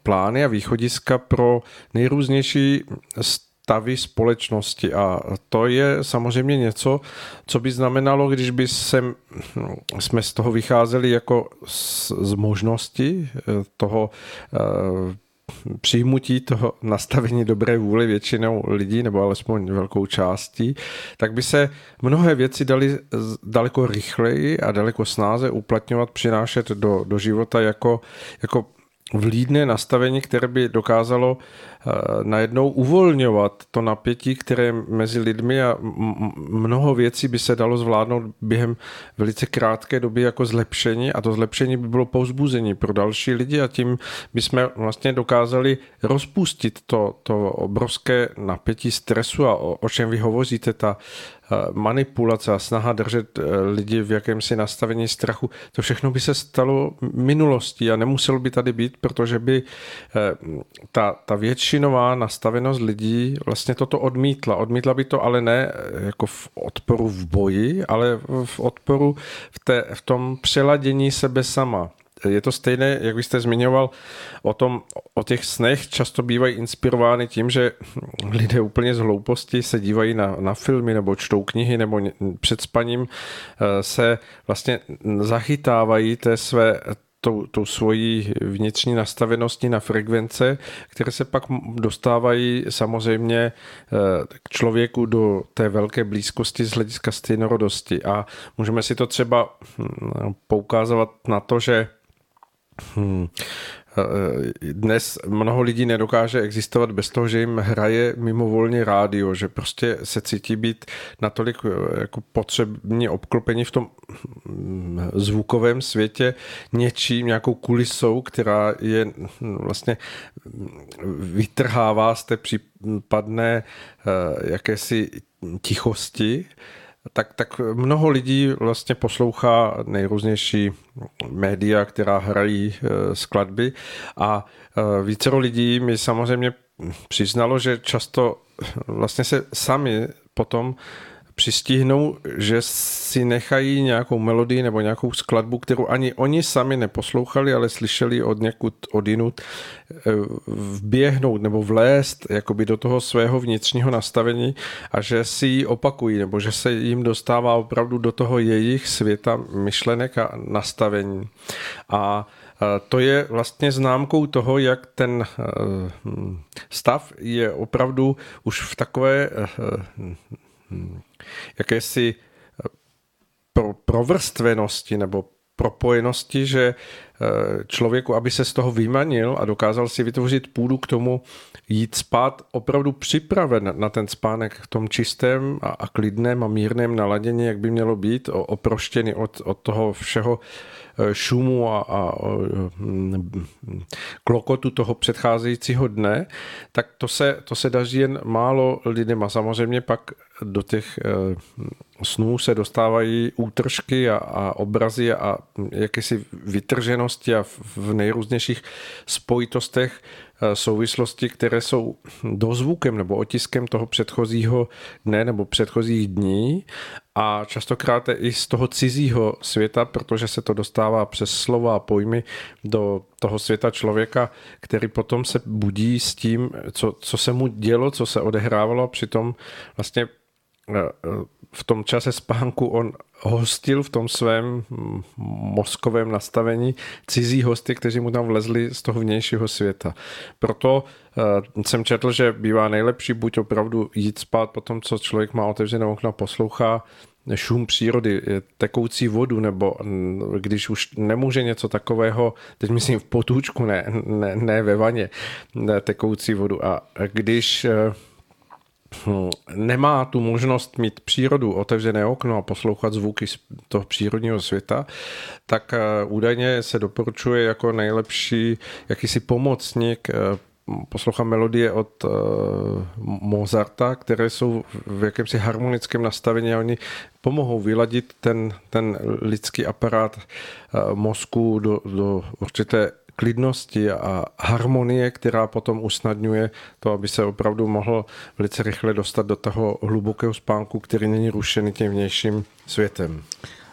plány a východiska pro nejrůznější stavy společnosti. A to je samozřejmě něco, co by znamenalo, když by sem, jsme z toho vycházeli jako z, z možnosti eh, toho přijmutí toho nastavení dobré vůle většinou lidí, nebo alespoň velkou částí, tak by se mnohé věci dali daleko rychleji a daleko snáze uplatňovat, přinášet do, do života jako, jako vlídné nastavení, které by dokázalo najednou uvolňovat to napětí, které mezi lidmi a mnoho věcí by se dalo zvládnout během velice krátké doby jako zlepšení a to zlepšení by bylo pouzbuzení pro další lidi a tím bychom vlastně dokázali rozpustit to, to obrovské napětí stresu a o, o čem vy hovoříte, ta manipulace a snaha držet eh, lidi v jakémsi nastavení strachu, to všechno by se stalo minulostí a nemuselo by tady být, protože by eh, ta, ta většinová nastavenost lidí vlastně toto odmítla. Odmítla by to ale ne eh, jako v odporu v boji, ale v odporu v, té, v tom přeladění sebe sama je to stejné, jak vy jste zmiňoval o, tom, o těch snech, často bývají inspirovány tím, že lidé úplně z hlouposti se dívají na, na filmy nebo čtou knihy nebo před spaním eh, se vlastně zachytávají té své tou, tou svojí vnitřní nastavenosti na frekvence, které se pak dostávají samozřejmě eh, k člověku do té velké blízkosti z hlediska stejnorodosti. A můžeme si to třeba hm, poukázovat na to, že Hmm. Dnes mnoho lidí nedokáže existovat bez toho, že jim hraje mimovolně rádio, že prostě se cítí být natolik eh, jako potřebně obklopení v tom hm, zvukovém světě něčím, nějakou kulisou, která je hm, vlastně vytrhává z té případné jakési tichosti tak, tak mnoho lidí vlastně poslouchá nejrůznější média, která hrají e, skladby. A e, vícero lidí mi samozřejmě přiznalo, že často vlastně se sami potom přistihnou, že si nechají nějakou melodii nebo nějakou skladbu, kterou ani oni sami neposlouchali, ale slyšeli od někud odinut, eh, vběhnout nebo vlézt jakoby do toho svého vnitřního nastavení a že si ji opakují, nebo že se jim dostává opravdu do toho jejich světa myšlenek a nastavení. A eh, to je vlastně známkou toho, jak ten eh, stav je opravdu už v takové jakési eh, pro, provrstvenosti nebo propojenosti, že člověku, aby se z toho vymanil a dokázal si vytvořit půdu k tomu jít spát opravdu připraven na ten spánek v tom čistém a, a klidném a mírném naladění, jak by mělo být, oproštěný od, od toho všeho Eh, šumu a, a mm, klokotu toho předcházejícího dne, tak to se, to se daří jen málo lidem. A samozřejmě pak do těch eh, snů se dostávají útržky a, a obrazy a jakési vytrženosti a v nejrůznějších spojitostech eh, souvislosti, které jsou dozvukem nebo otiskem toho předchozího dne nebo předchozích dní. A častokrát i z toho cizího světa, protože se to dostává přes slova a pojmy do toho světa člověka, který potom se budí s tím, co, co se mu dělo, co se odehrávalo, přitom vlastně v tom čase spánku on hostil v tom svém mozkovém nastavení cizí hosty, kteří mu tam vlezli z toho vnějšího světa. Proto uh, jsem četl, že bývá nejlepší buď opravdu jít spát po tom, co člověk má otevřené okno, poslouchá šum přírody, tekoucí vodu, nebo když už nemůže něco takového, teď myslím v potůčku, ne, ne, ne ve vaně, ne, tekoucí vodu. A když eh, hm, nemá tu možnost mít přírodu, otevřené okno a poslouchat zvuky z toho přírodního světa, tak eh, údajně se doporučuje jako nejlepší jakýsi pomocník eh, poslouchám melodie od uh, Mozarta, které jsou v jakémsi harmonickém nastavení a oni pomohou vyladit ten, ten lidský aparát uh, mozku do, do určité klidnosti a harmonie, která potom usnadňuje to, aby se opravdu mohl velice rychle dostat do toho hlubokého spánku, který není rušený tím vnějším světem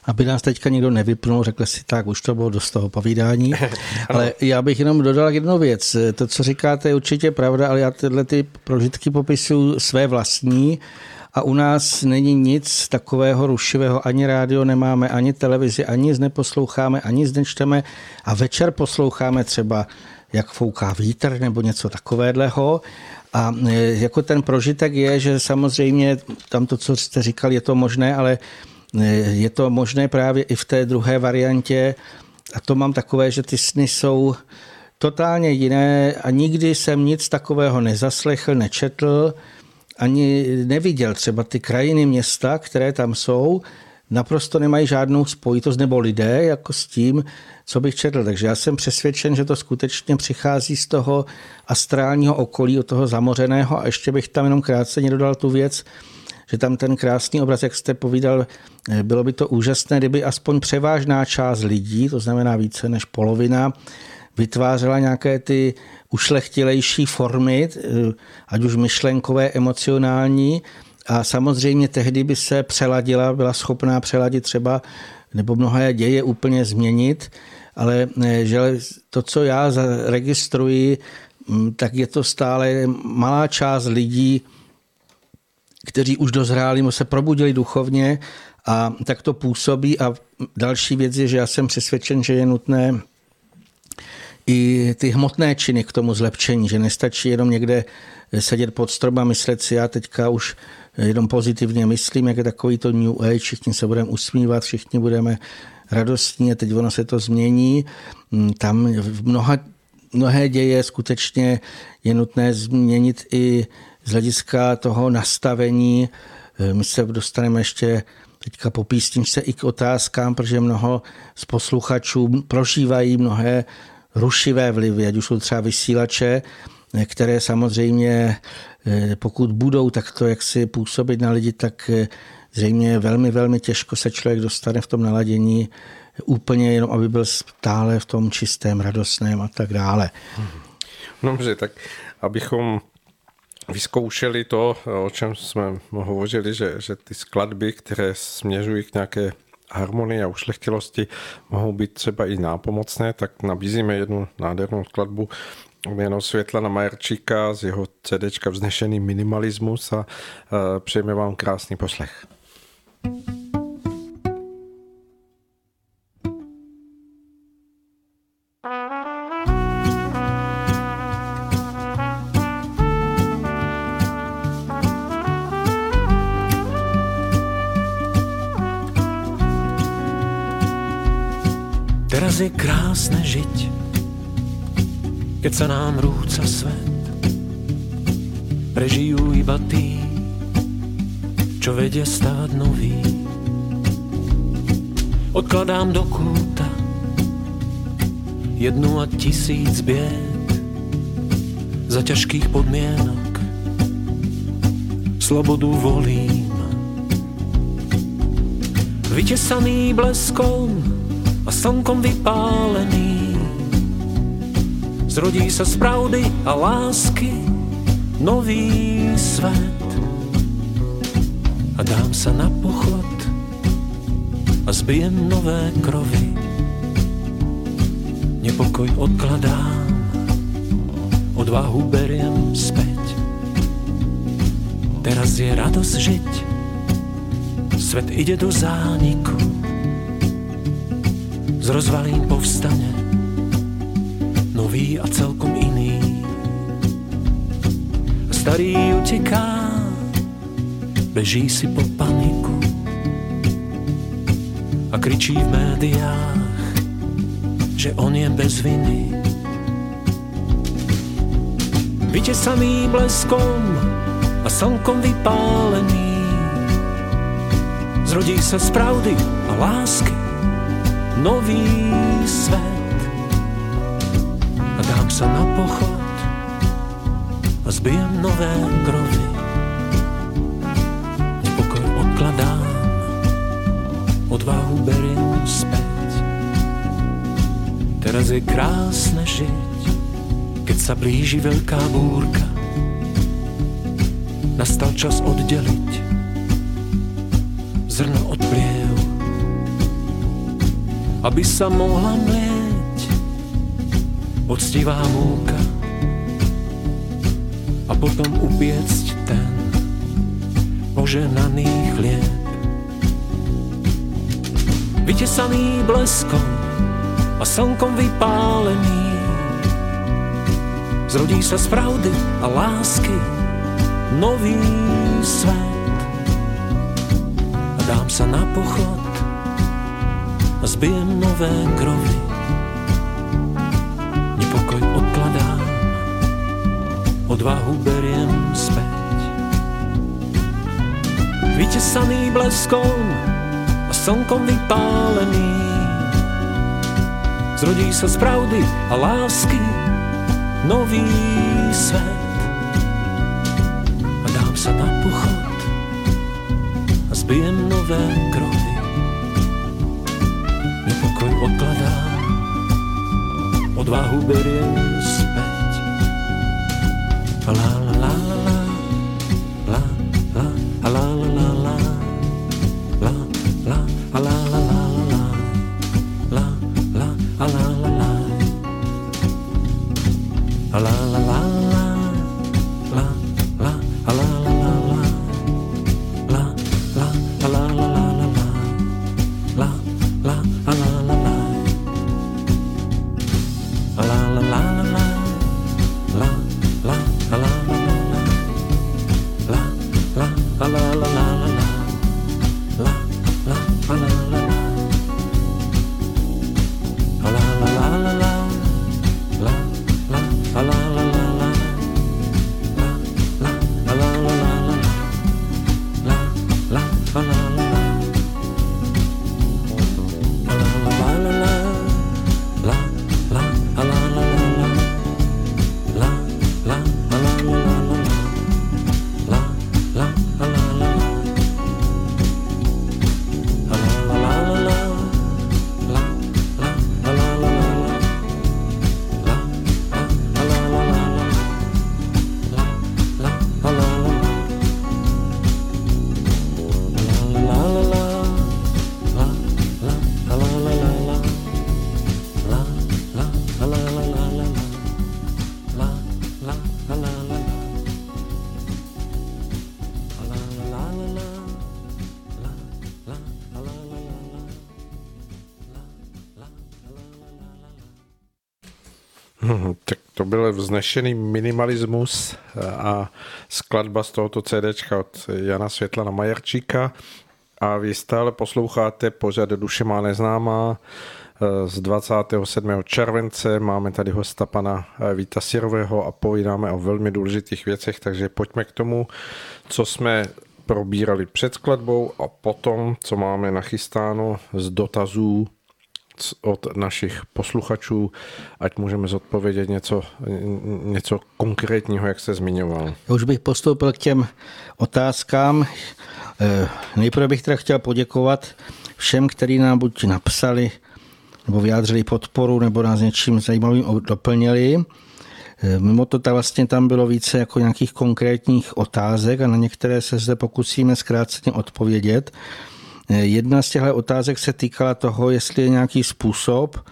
aby nás teďka někdo nevypnul, řekl si tak, už to bylo dost toho povídání. *laughs* ale já bych jenom dodal jednu věc. To, co říkáte, je určitě pravda, ale já tyhle ty prožitky popisuju své vlastní a u nás není nic takového rušivého, ani rádio nemáme, ani televizi, ani nic neposloucháme, ani nic nečteme a večer posloucháme třeba jak fouká vítr nebo něco takového. A e, jako ten prožitek je, že samozřejmě tam to, co jste říkal, je to možné, ale e, je to možné právě i v té druhé variantě. A to mám takové, že ty sny jsou totálně jiné a nikdy jsem nic takového nezaslechl, nečetl ani neviděl třeba ty krajiny města, které tam jsou, naprosto nemají žádnou spojitost nebo lidé jako s tím, co bych četl. Takže já jsem přesvědčen, že to skutečně přichází z toho astrálního okolí, od toho zamořeného a ještě bych tam jenom krátce dodal tu věc, že tam ten krásný obraz, jak jste povídal, bylo by to úžasné, kdyby aspoň převážná část lidí, to znamená více než polovina, vytvářela nějaké ty ušlechtilejší formy, eh, ať už myšlenkové, emocionální, a samozřejmě tehdy by se přeladila, byla schopná přeladit třeba, nebo mnohé děje úplně změnit, ale eh, že to, co já registruji, mm, tak je to stále malá část lidí, kteří už dozráli, se probudili duchovně a tak to působí. A další věc je, že já jsem přesvědčen, že je nutné i ty hmotné činy k tomu zlepšení, že nestačí jenom někde sedět pod strom a myslet si, já teďka už jenom pozitivně myslím, jak je takový to New Age, všichni se budeme usmívat, všichni budeme radostní a teď ono se to změní. Mm, tam v mnoha, mnohé děje skutečně je nutné změnit i z hlediska toho nastavení. My se dostaneme ještě teďka po písničce i k otázkám, protože mnoho z posluchačů prožívají mnohé rušivé vlivy, ať už jsou třeba vysílače, které samozřejmě, eh, pokud budou takto jaksi působit na lidi, tak eh, zřejmě velmi, velmi těžko se člověk dostane v tom naladění úplně jenom, aby byl stále v tom čistém, radostném a tak dále. Dobře, tak abychom vyzkoušeli to, o čem jsme hovořili, že, že ty skladby, které směřují k nějaké harmonie a ušlechtilosti mohou být třeba i nápomocné, tak nabízíme jednu nádhernou skladbu jméno Světlana Majerčíka z jeho CDčka Vznešený minimalismus a přejeme vám krásný poslech. thank you Teraz je krásne žiť, keď sa nám rúca svet. Prežijú iba tí, čo vedia stávať nový. Odkladám do kúta jednu a tisíc bied za ťažkých podmienok. Slobodu volím. Vytesaný bleskom a slnkom vypálený. Zrodí sa z pravdy a lásky nový svet. A dám sa na pochod a zbijem nové krovy. Nepokoj odkladám, odvahu beriem späť. Teraz je radosť žiť, svet ide do zániku z rozvalín povstane nový a celkom iný. Starý uteká, beží si po paniku a kričí v médiách, že on je bez viny. Vytesaný bleskom a slnkom vypálený zrodí sa z pravdy a lásky nový svet a dám sa na pochod a zbijem nové grovy. Nepokoj odkladám, odvahu beriem späť. Teraz je krásne žiť, keď sa blíži veľká búrka. Nastal čas oddeliť aby sa mohla mlieť poctivá múka a potom upiecť ten poženaný chlieb. Vytesaný bleskom a slnkom vypálený zrodí sa z pravdy a lásky nový svet. A dám sa na pochod a zbijem nové krovy. Nepokoj odkladám, odvahu beriem späť. Vytesaný bleskom a slnkom vypálený zrodí sa z pravdy a lásky nový svet. A dám sa na pochod a zbijem nové krovy. Dwa Huberie byl vznešený minimalismus a skladba z tohoto CD od Jana Světlana Majerčíka. A vy stále posloucháte pořad Duše má neznámá z 27. července. Máme tady hosta pana Víta Sirového a povídáme o velmi důležitých věcech, takže pojďme k tomu, co jsme probírali před skladbou a potom, co máme nachystáno z dotazů od našich posluchačů, ať můžeme zodpovědět něco, něco konkrétního, jak se zmiňoval. Já už bych postoupil k těm otázkám. Eh, Nejprve bych teda chtěl poděkovat všem, kteří nám buď napsali, nebo vyjádřili podporu, nebo nás něčím zajímavým doplnili. Eh, Mimo to tak vlastně tam bylo více jako nějakých konkrétních otázek a na některé se zde pokusíme zkráceně odpovědět. Jedna z těchto otázek se týkala toho, jestli je nějaký způsob,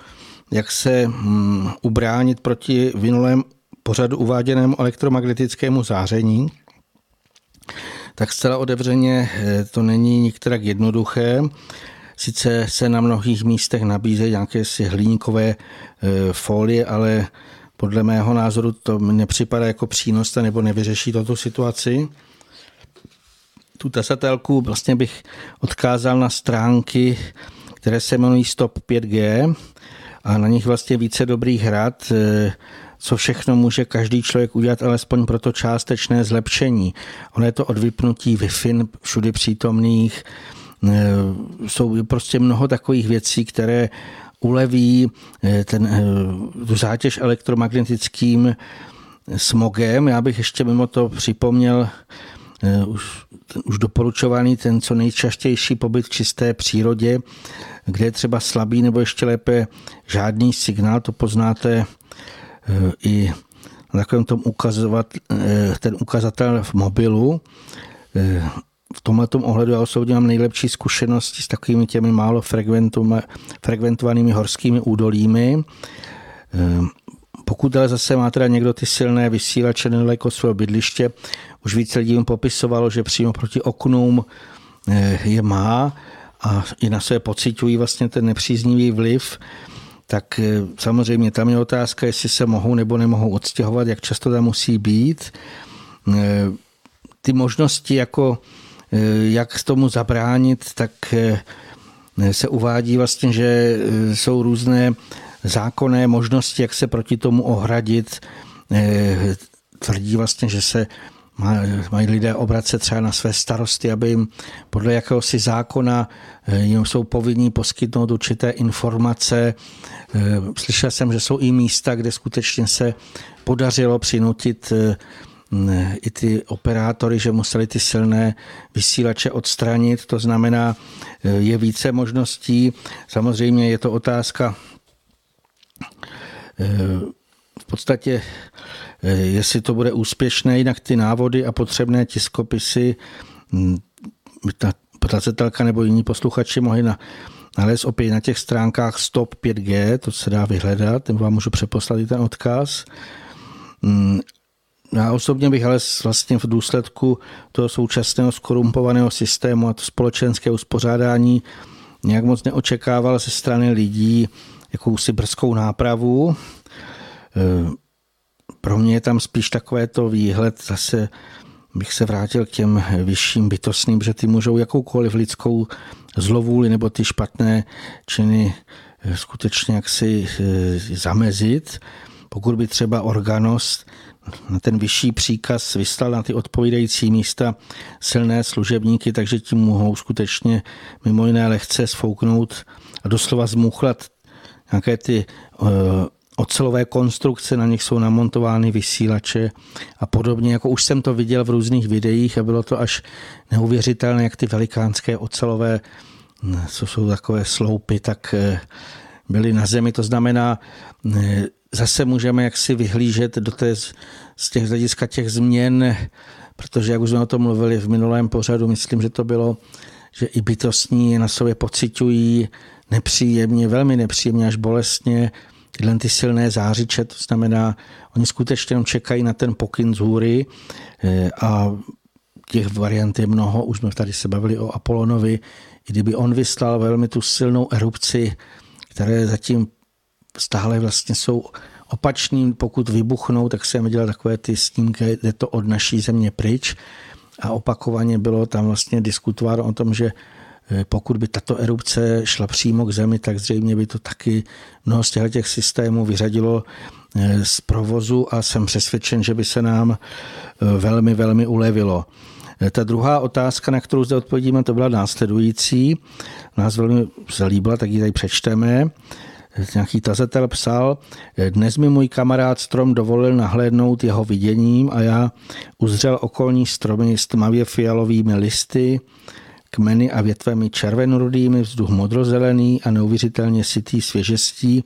jak se mm, ubránit proti vinulém pořadu uváděnému elektromagnetickému záření. Tak zcela otevřeně eh, to není nikterak jednoduché. Sice se na mnohých místech nabízejí nějaké si hliníkové eh, folie, ale podle mého názoru to nepřipadá jako přínos nebo nevyřeší toto situaci tu tasatelku vlastně bych odkázal na stránky, které se jmenují Stop 5G a na nich vlastně více dobrých rad, eh, co všechno může každý člověk udělat, alespoň pro to částečné zlepšení. Ono je to od vypnutí Wi-Fi všudy přítomných, eh, jsou prostě mnoho takových věcí, které uleví eh, ten, tu zátěž elektromagnetickým smogem. Já bych ještě mimo to připomněl už, ten, už doporučovaný ten co nejčastější pobyt v čisté přírodě, kde je třeba slabý nebo ještě lépe žádný signál, to poznáte i na takovém tom ukazovat, ten ukazatel v mobilu, v tomhle ohledu já osobně mám nejlepší zkušenosti s takovými těmi málo frekventovanými horskými údolími. Pokud ale zase má teda někdo ty silné vysílače nedaleko svého bydliště, už více lidí jim popisovalo, že přímo proti oknům eh, je má a i na sebe pocitují vlastně ten nepříznivý vliv, tak eh, samozřejmě tam je otázka, jestli se mohou nebo nemohou odstěhovat, jak často tam musí být. Eh, ty možnosti jako jak tomu zabránit, tak se uvádí vlastně, že jsou různé zákonné možnosti, jak se proti tomu ohradit. Tvrdí vlastně, že se mají lidé obracet třeba na své starosty, aby jim podle jakéhosi zákona jim jsou povinní poskytnout určité informace. Slyšel jsem, že jsou i místa, kde skutečně se podařilo přinutit i ty operátory, že museli ty silné vysílače odstranit. To znamená, je více možností. Samozřejmě je to otázka v podstatě, e, jestli to bude úspěšné, jinak ty návody a potřebné tiskopisy ta potacetelka nebo jiní posluchači mohli na, nalézt opět na těch stránkách Stop 5G, to se dá vyhledat, nebo vám můžu přeposlat i ten odkaz. Já osobně bych ale vlastně v důsledku toho současného skorumpovaného systému a to společenské uspořádání nějak moc neočekával ze strany lidí jakousi brzkou nápravu. E, pro mě je tam spíš takové to výhled, zase bych se vrátil k těm vyšším bytostným, že ty můžou jakoukoliv lidskou zlovůli nebo ty špatné činy e, skutečně jaksi e, zamezit. Pokud by třeba organost na ten vyšší příkaz vyslal na ty odpovídající místa silné služebníky, takže tím mohou skutečně mimo jiné lehce sfouknout a doslova zmuchlat nějaké ty ocelové konstrukce, na nich jsou namontovány vysílače a podobně. Jako už jsem to viděl v různých videích a bylo to až neuvěřitelné, jak ty velikánské ocelové, co jsou takové sloupy, tak eh, byly na zemi. To znamená, eh, zase můžeme jaksi vyhlížet do té, z těch hlediska těch změn, protože jak už jsme o tom mluvili v minulém pořadu, myslím, že to bylo, že i bytostní na sobě pocitují nepříjemně, velmi nepříjemně až bolestně tyhle ty silné zářiče, to znamená, oni skutečně čekají na ten pokyn z hůry eh, a těch variant je mnoho, už jsme tady se bavili o Apolonovi, i kdyby on vyslal velmi tu silnou erupci, které zatím stále vlastně jsou opačný, pokud vybuchnou, tak jsem viděl takové ty snímky, je to od naší země pryč. A opakovaně bylo tam vlastně diskutováno o tom, že pokud by tato erupce šla přímo k zemi, tak zřejmě by to taky mnoho z těch systémů vyřadilo eh, z provozu a jsem přesvědčen, že by se nám eh, velmi, velmi ulevilo. Ta druhá otázka, na kterou zde odpovědíme, to byla následující. Nás velmi zalíbila, tak ji tady přečteme nějaký tazatel psal, dnes mi můj kamarád strom dovolil nahlédnout jeho viděním a já uzřel okolní stromy s tmavě fialovými listy, kmeny a větvemi červenurudými, vzduch modrozelený a neuvěřitelně sytý svěžestí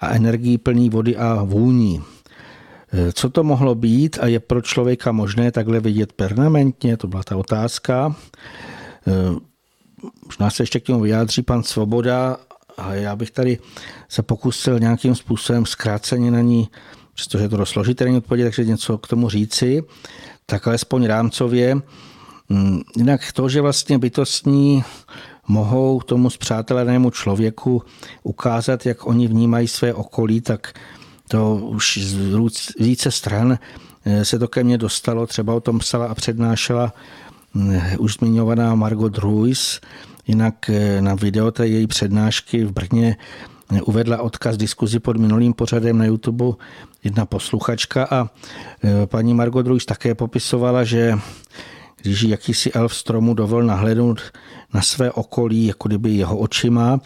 a energií plný vody a vůní. Co to mohlo být a je pro člověka možné takhle vidět permanentně? To byla ta otázka. Možná se ještě k tomu vyjádří pan Svoboda a já bych tady se pokusil nějakým způsobem zkráceně na ní, přestože je to dost složité odpovědět, takže něco k tomu říci, tak alespoň rámcově. Mm, jinak to, že vlastně bytostní mohou tomu zpřátelenému člověku ukázat, jak oni vnímají své okolí, tak to už z více stran eh, se to ke mně dostalo. Třeba o tom psala a přednášela mm, už zmiňovaná Margot Ruiz, Jinak eh, na video té její přednášky v Brně eh, uvedla odkaz diskuzi pod minulým pořadem na YouTube jedna posluchačka a eh, paní Margot Ruiz také popisovala, že když jakýsi elf stromu dovol nahlédnout na své okolí, jako kdyby jeho očima,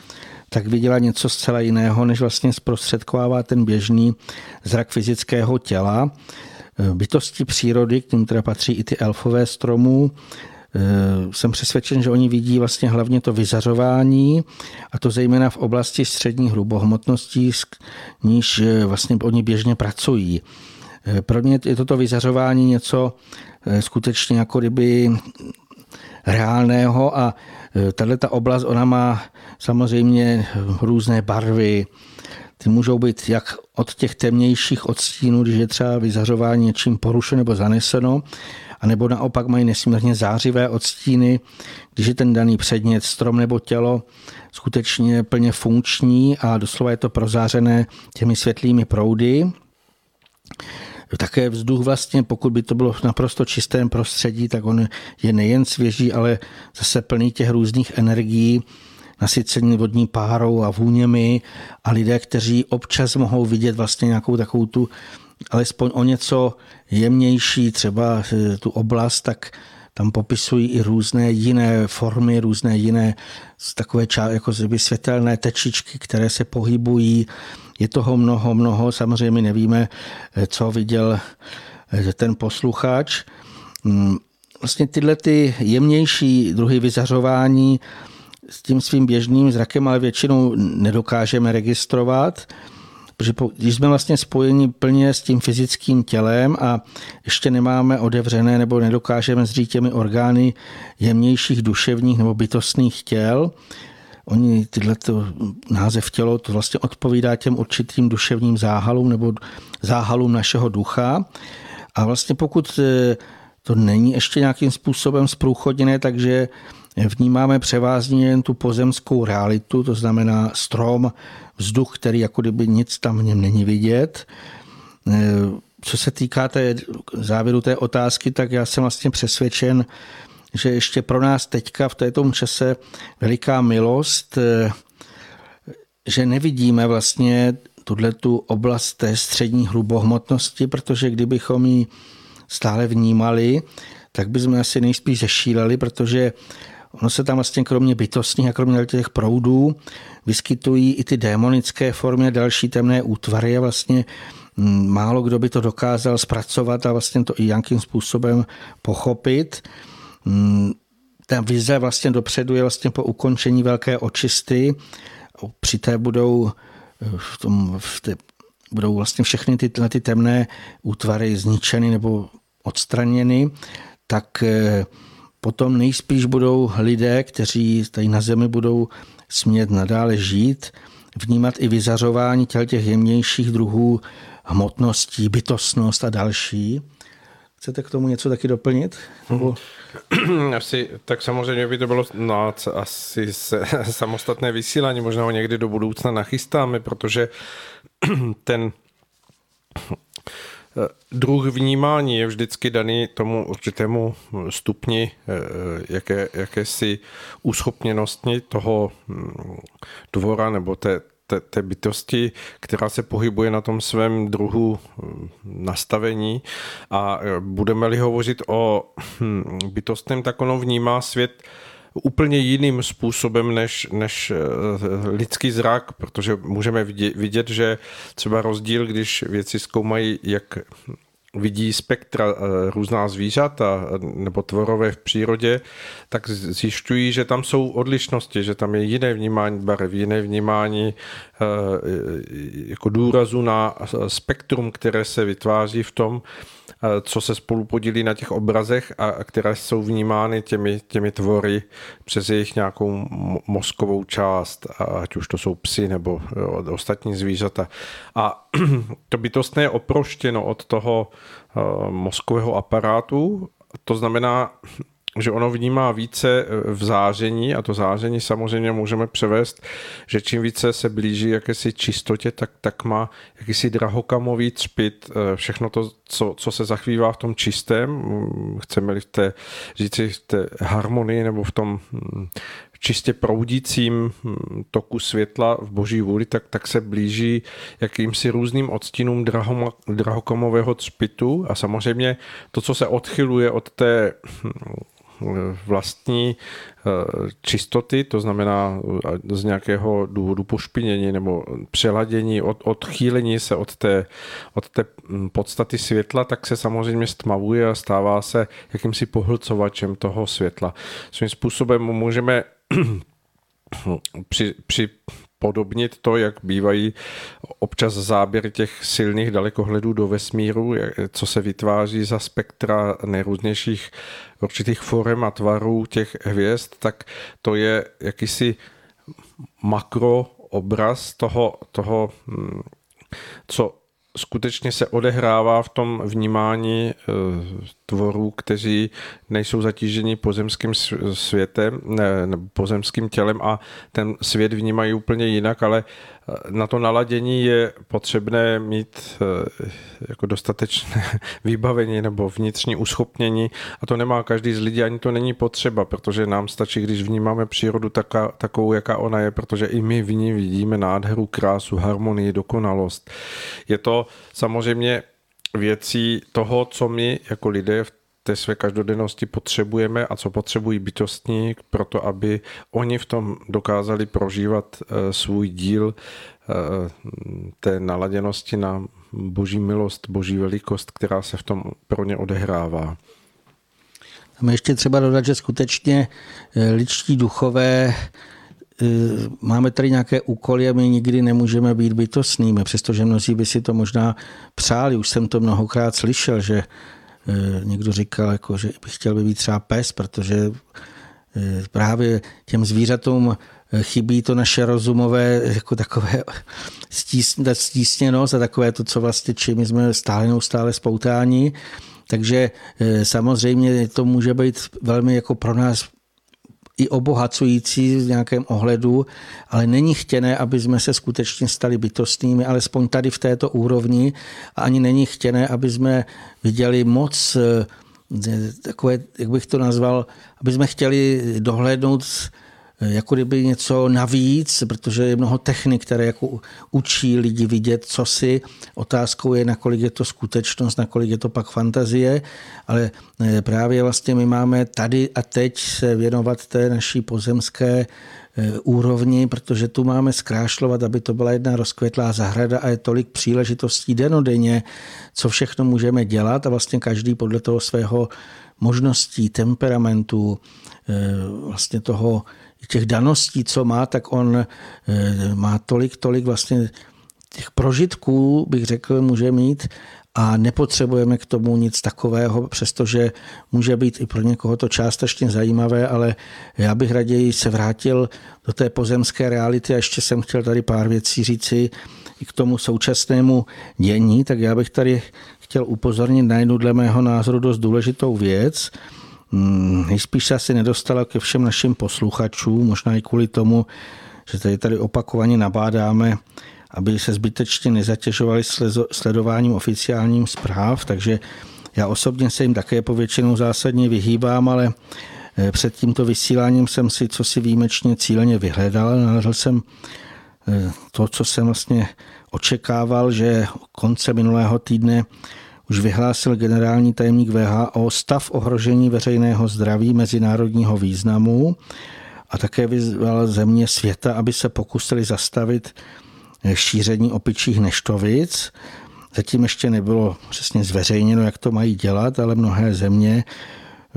tak viděla něco zcela jiného, než vlastně zprostředkovává ten běžný zrak fyzického těla. bytosti přírody, k tím teda patří i ty elfové stromů, jsem přesvědčen, že oni vidí vlastně hlavně to vyzařování a to zejména v oblasti středních hrubohmotností, níž vlastně oni běžně pracují. Pro mě je toto vyzařování něco skutečně jako kdyby reálného a tahle ta oblast, ona má samozřejmě různé barvy, ty můžou být jak od těch temnějších odstínů, když je třeba vyzařování něčím porušeno nebo zaneseno, anebo naopak mají nesmírně zářivé odstíny, když je ten daný předmět, strom nebo tělo skutečně plně funkční a doslova je to prozářené těmi světlými proudy. Také vzduch vlastně, pokud by to bylo v naprosto čistém prostředí, tak on je nejen svěží, ale zase plný těch různých energií, nasycení vodní párou a vůněmi a lidé, kteří občas mohou vidět vlastně nějakou takovou tu alespoň o něco jemnější třeba eh, tu oblast, tak tam popisují i různé jiné formy, různé jiné takové ča, jako světelné tečičky, které se pohybují. Je toho mnoho, mnoho. Samozřejmě nevíme, eh, co viděl eh, ten posluchač. Mm, vlastně tyhle ty jemnější druhy vyzařování s tím svým běžným zrakem, ale většinou nedokážeme registrovat, protože když jsme vlastně spojeni plně s tím fyzickým tělem a ještě nemáme otevřené nebo nedokážeme zřít těmi orgány jemnějších duševních nebo bytostných těl, Oni tyhle název tělo to vlastně odpovídá těm určitým duševním záhalům nebo záhalům našeho ducha. A vlastně pokud eh, to není ještě nějakým způsobem zprůchodněné, takže vnímáme převázně jen tu pozemskou realitu, to znamená strom, vzduch, který jako kdyby nic tam v něm není vidět. E, co se týká té závěru té otázky, tak já jsem vlastně přesvědčen, že ještě pro nás teďka v této čase veliká milost, e, že nevidíme vlastně tuhle tu oblast té střední hrubohmotnosti, protože kdybychom ji stále vnímali, tak bychom asi nejspíš zešíleli, protože Ono se tam vlastně kromě bytostních a kromě těch proudů vyskytují i ty démonické formy a další temné útvary a vlastně mm, málo kdo by to dokázal zpracovat a vlastně to i nějakým způsobem pochopit. Mm, ta vize vlastně dopředu je vlastně po ukončení velké očisty. Při té budou eh, v tom, v té, budou vlastně všechny ty, ty temné útvary zničeny nebo odstraněny, tak eh, potom nejspíš budou lidé, kteří tady na zemi budou smět nadále žít, vnímat i vyzařování těch jemnějších druhů hmotností, bytostnost a další. Chcete k tomu něco taky doplnit? Nebo... *clears throat* Asi, tak samozřejmě by to bylo no, asi se, *laughs* samostatné vysílání, možná ho někdy do budoucna nachystáme, protože *clears throat* ten Eh, druh vnímání je vždycky daný tomu určitému stupni eh, jaké, jakési uschopněnosti toho dvora nebo té, té, té bytosti, která se pohybuje na tom svém druhu hm, nastavení. A eh, budeme-li hovořit o hm, bytostném, tak ono vnímá svět úplně jiným způsobem než, než eh, lidský zrak, protože můžeme vidět, že třeba rozdíl, když věci zkoumají, jak vidí spektra eh, různá zvířata nebo tvorové v přírodě, tak zjišťují, že tam jsou odlišnosti, že tam je jiné vnímání barev, jiné vnímání eh, jako důrazu na spektrum, které se vytváří v tom, co se spolu podílí na těch obrazech a které jsou vnímány těmi, těmi tvory přes jejich nějakou mozkovou část, ať už to jsou psy nebo ostatní zvířata. A *clears throat* to bytostné je oproštěno od toho mozkového aparátu, to znamená, že ono vnímá více e, v záření a to záření samozřejmě můžeme převést, že čím více se blíží jakési čistotě, tak, tak má jakýsi drahokamový třpit, e, všechno to, co, co se zachvívá v tom čistém, chceme-li v té, říci v té harmonii nebo v tom čistě proudícím toku světla v boží vůli, tak, tak se blíží jakýmsi různým odstínům drahokamového třpitu. A samozřejmě to, co se odchyluje od té vlastní čistoty, to znamená z nějakého důvodu pošpinění nebo přeladění, od, odchýlení se od té, od té hm, podstaty světla, tak se samozřejmě stmavuje a stává se jakýmsi pohlcovačem toho světla. Svým způsobem můžeme *clears throat* při, při podobnit to, jak bývají občas záběry těch silných dalekohledů do vesmíru, co se vytváří za spektra nejrůznějších určitých forem a tvarů těch hvězd, tak to je jakýsi makroobraz toho, toho hm, co skutečně se odehrává v tom vnímání eh, tvorů, kteří nejsou zatíženi pozemským světem nebo pozemským tělem a ten svět vnímají úplně jinak, ale na to naladění je potřebné mít eh, jako dostatečné *laughs* vybavení nebo vnitřní uschopnění a to nemá každý z lidí, ani to není potřeba, protože nám stačí, když vnímáme přírodu taká, takovou, jaká ona je, protože i my v ní vidíme nádheru, krásu, harmonii, dokonalost. Je to samozřejmě věcí toho, co my jako lidé v té své každodennosti potřebujeme a co potřebují bytostní pro to, aby oni v tom dokázali prožívat eh, svůj díl eh, té naladěnosti na boží milost, boží velikost, která se v tom pro ně odehrává. Tam ještě třeba dodat, že skutečně eh, ličtí duchové máme tady nějaké úkoly a my nikdy nemůžeme být bytostnými, přestože mnozí by si to možná přáli. Už jsem to mnohokrát slyšel, že někdo říkal, jako, že chtěl být třeba pes, protože eh, právě těm zvířatům eh, chybí to naše rozumové jako takové *laughs* stísněnost a takové to, co vlastně čím jsme stále neustále spoutáni. Takže samozřejmě to může být velmi jako pro nás i obohacující v nějakém ohledu, ale není chtěné, aby jsme se skutečně stali bytostnými, alespoň tady v této úrovni. A ani není chtěné, aby jsme viděli moc eh, takové, jak bych to nazval, aby jsme chtěli dohlédnout jako kdyby něco navíc, protože je mnoho technik, které jako učí lidi vidět, co si. Otázkou je, nakolik je to skutečnost, nakolik je to pak fantazie, ale eh, právě vlastně my máme tady a teď se věnovat té naší pozemské eh, úrovni, protože tu máme zkrášlovat, aby to byla jedna rozkvetlá zahrada a je tolik příležitostí denodenně, co všechno můžeme dělat a vlastně každý podle toho svého možností, temperamentu, eh, vlastně toho, těch daností, co má, tak on eh, má tolik, tolik vlastně těch prožitků, bych řekl, může mít a nepotřebujeme k tomu nic takového, přestože může být i pro někoho to částečně zajímavé, ale já bych raději se vrátil do té pozemské reality a ještě jsem chtěl tady pár věcí říci i k tomu současnému dění, tak já bych tady chtěl upozornit na jednu dle mého názoru dost důležitou věc, nejspíš se asi nedostala ke všem našim posluchačům, možná i kvůli tomu, že tady tady opakovaně nabádáme, aby se zbytečně nezatěžovali sledováním oficiálním zpráv, takže já osobně se jim také povětšinou zásadně vyhýbám, ale eh, před tímto vysíláním jsem si co si výjimečně cíleně vyhledal. Nalezl jsem eh, to, co jsem vlastně očekával, že konce minulého týdne už vyhlásil generální tajemník VHO stav ohrožení veřejného zdraví mezinárodního významu a také vyzval země světa, aby se pokusili zastavit šíření opičích neštovic. Zatím ještě nebylo přesně zveřejněno, jak to mají dělat, ale mnohé země,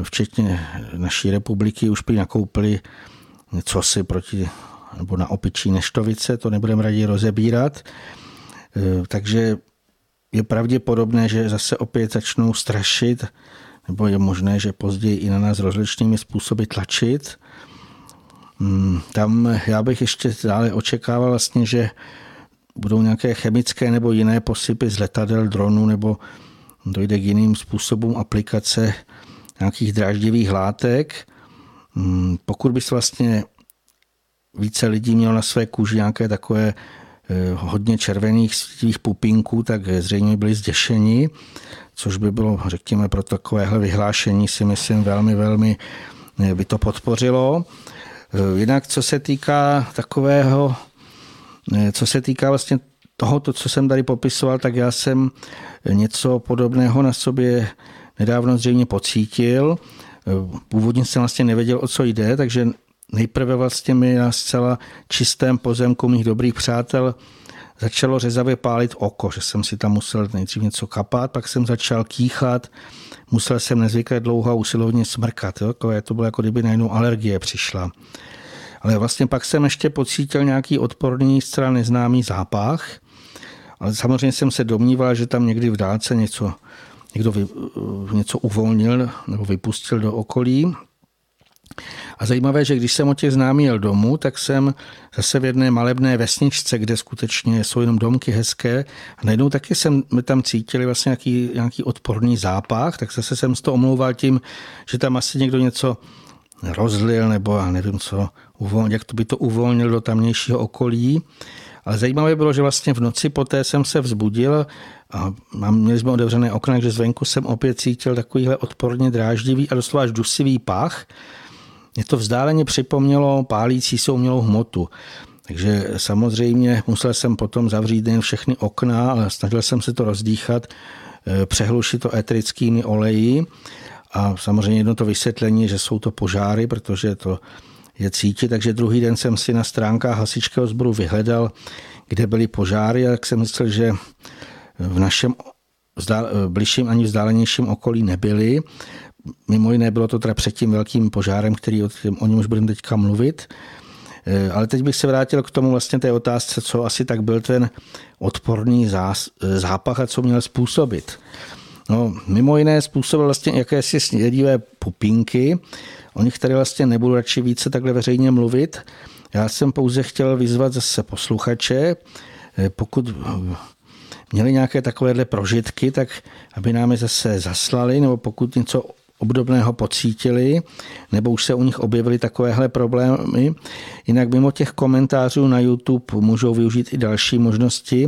včetně naší republiky, už by nakoupili něco si proti nebo na opičí neštovice, to nebudeme raději rozebírat. Takže je pravděpodobné, že zase opět začnou strašit, nebo je možné, že později i na nás rozličnými způsoby tlačit. Hmm, tam já bych ještě dále očekával vlastně, že budou nějaké chemické nebo jiné posypy z letadel, dronů, nebo dojde k jiným způsobům aplikace nějakých dráždivých látek. Hmm, pokud bys vlastně více lidí měl na své kůži nějaké takové hodně červených svítivých pupinků, tak zřejmě byli zděšeni, což by bylo, řekněme, pro takovéhle vyhlášení si myslím velmi, velmi eh, by to podpořilo. Eh, jinak, co se týká takového, co se týká vlastně tohoto, co jsem tady popisoval, tak já jsem něco podobného na sobě nedávno zřejmě pocítil. Původně jsem vlastně nevěděl, o co jde, takže nejprve vlastně mi na zcela čistém pozemku mých dobrých přátel začalo řezavě pálit oko, že jsem si tam musel nejdřív něco kapat, pak jsem začal kýchat, musel jsem nezvykle dlouho a usilovně smrkat. Jo? To bylo jako kdyby najednou alergie přišla. Ale vlastně pak jsem ještě pocítil nějaký odporný, zcela neznámý zápach. Ale samozřejmě jsem se domníval, že tam někdy v dálce něco, někdo vy, něco uvolnil nebo vypustil do okolí. A zajímavé, že když jsem o těch známý jel domů, tak jsem zase v jedné malebné vesničce, kde skutečně jsou jenom domky hezké a najednou taky jsem tam cítili vlastně nějaký, nějaký odporný zápach, tak zase jsem z toho omlouval tím, že tam asi někdo něco rozlil nebo já nevím co, uvolnil, jak to by to uvolnil do tamnějšího okolí. Ale zajímavé bylo, že vlastně v noci poté jsem se vzbudil a měli jsme otevřené okna, takže zvenku jsem opět cítil takovýhle odporně dráždivý a doslova až dusivý pach. Mě to vzdáleně připomnělo pálící se umělou hmotu. Takže samozřejmě musel jsem potom zavřít nejen všechny okna, ale snažil jsem se to rozdýchat, eh, přehlušit to eterickými oleji. A samozřejmě jedno to vysvětlení, že jsou to požáry, protože to je cítit. Takže druhý den jsem si na stránkách hasičského sboru vyhledal, kde byly požáry a jak jsem myslel, že v našem bližším ani vzdálenějším okolí nebyly. Mimo jiné bylo to teda před tím velkým požárem, který o, o něm už budeme teďka mluvit. E, ale teď bych se vrátil k tomu vlastně té otázce, co asi tak byl ten odporný zás, e, zápach a co měl způsobit. No, mimo jiné způsobil vlastně jakési snědivé pupínky, o nich tady vlastně nebudu radši více takhle veřejně mluvit. Já jsem pouze chtěl vyzvat zase posluchače, e, pokud měli nějaké takovéhle prožitky, tak aby nám je zase zaslali, nebo pokud něco obdobného pocítili, nebo už se u nich objevily takovéhle problémy. Jinak mimo těch komentářů na YouTube můžou využít i další možnosti.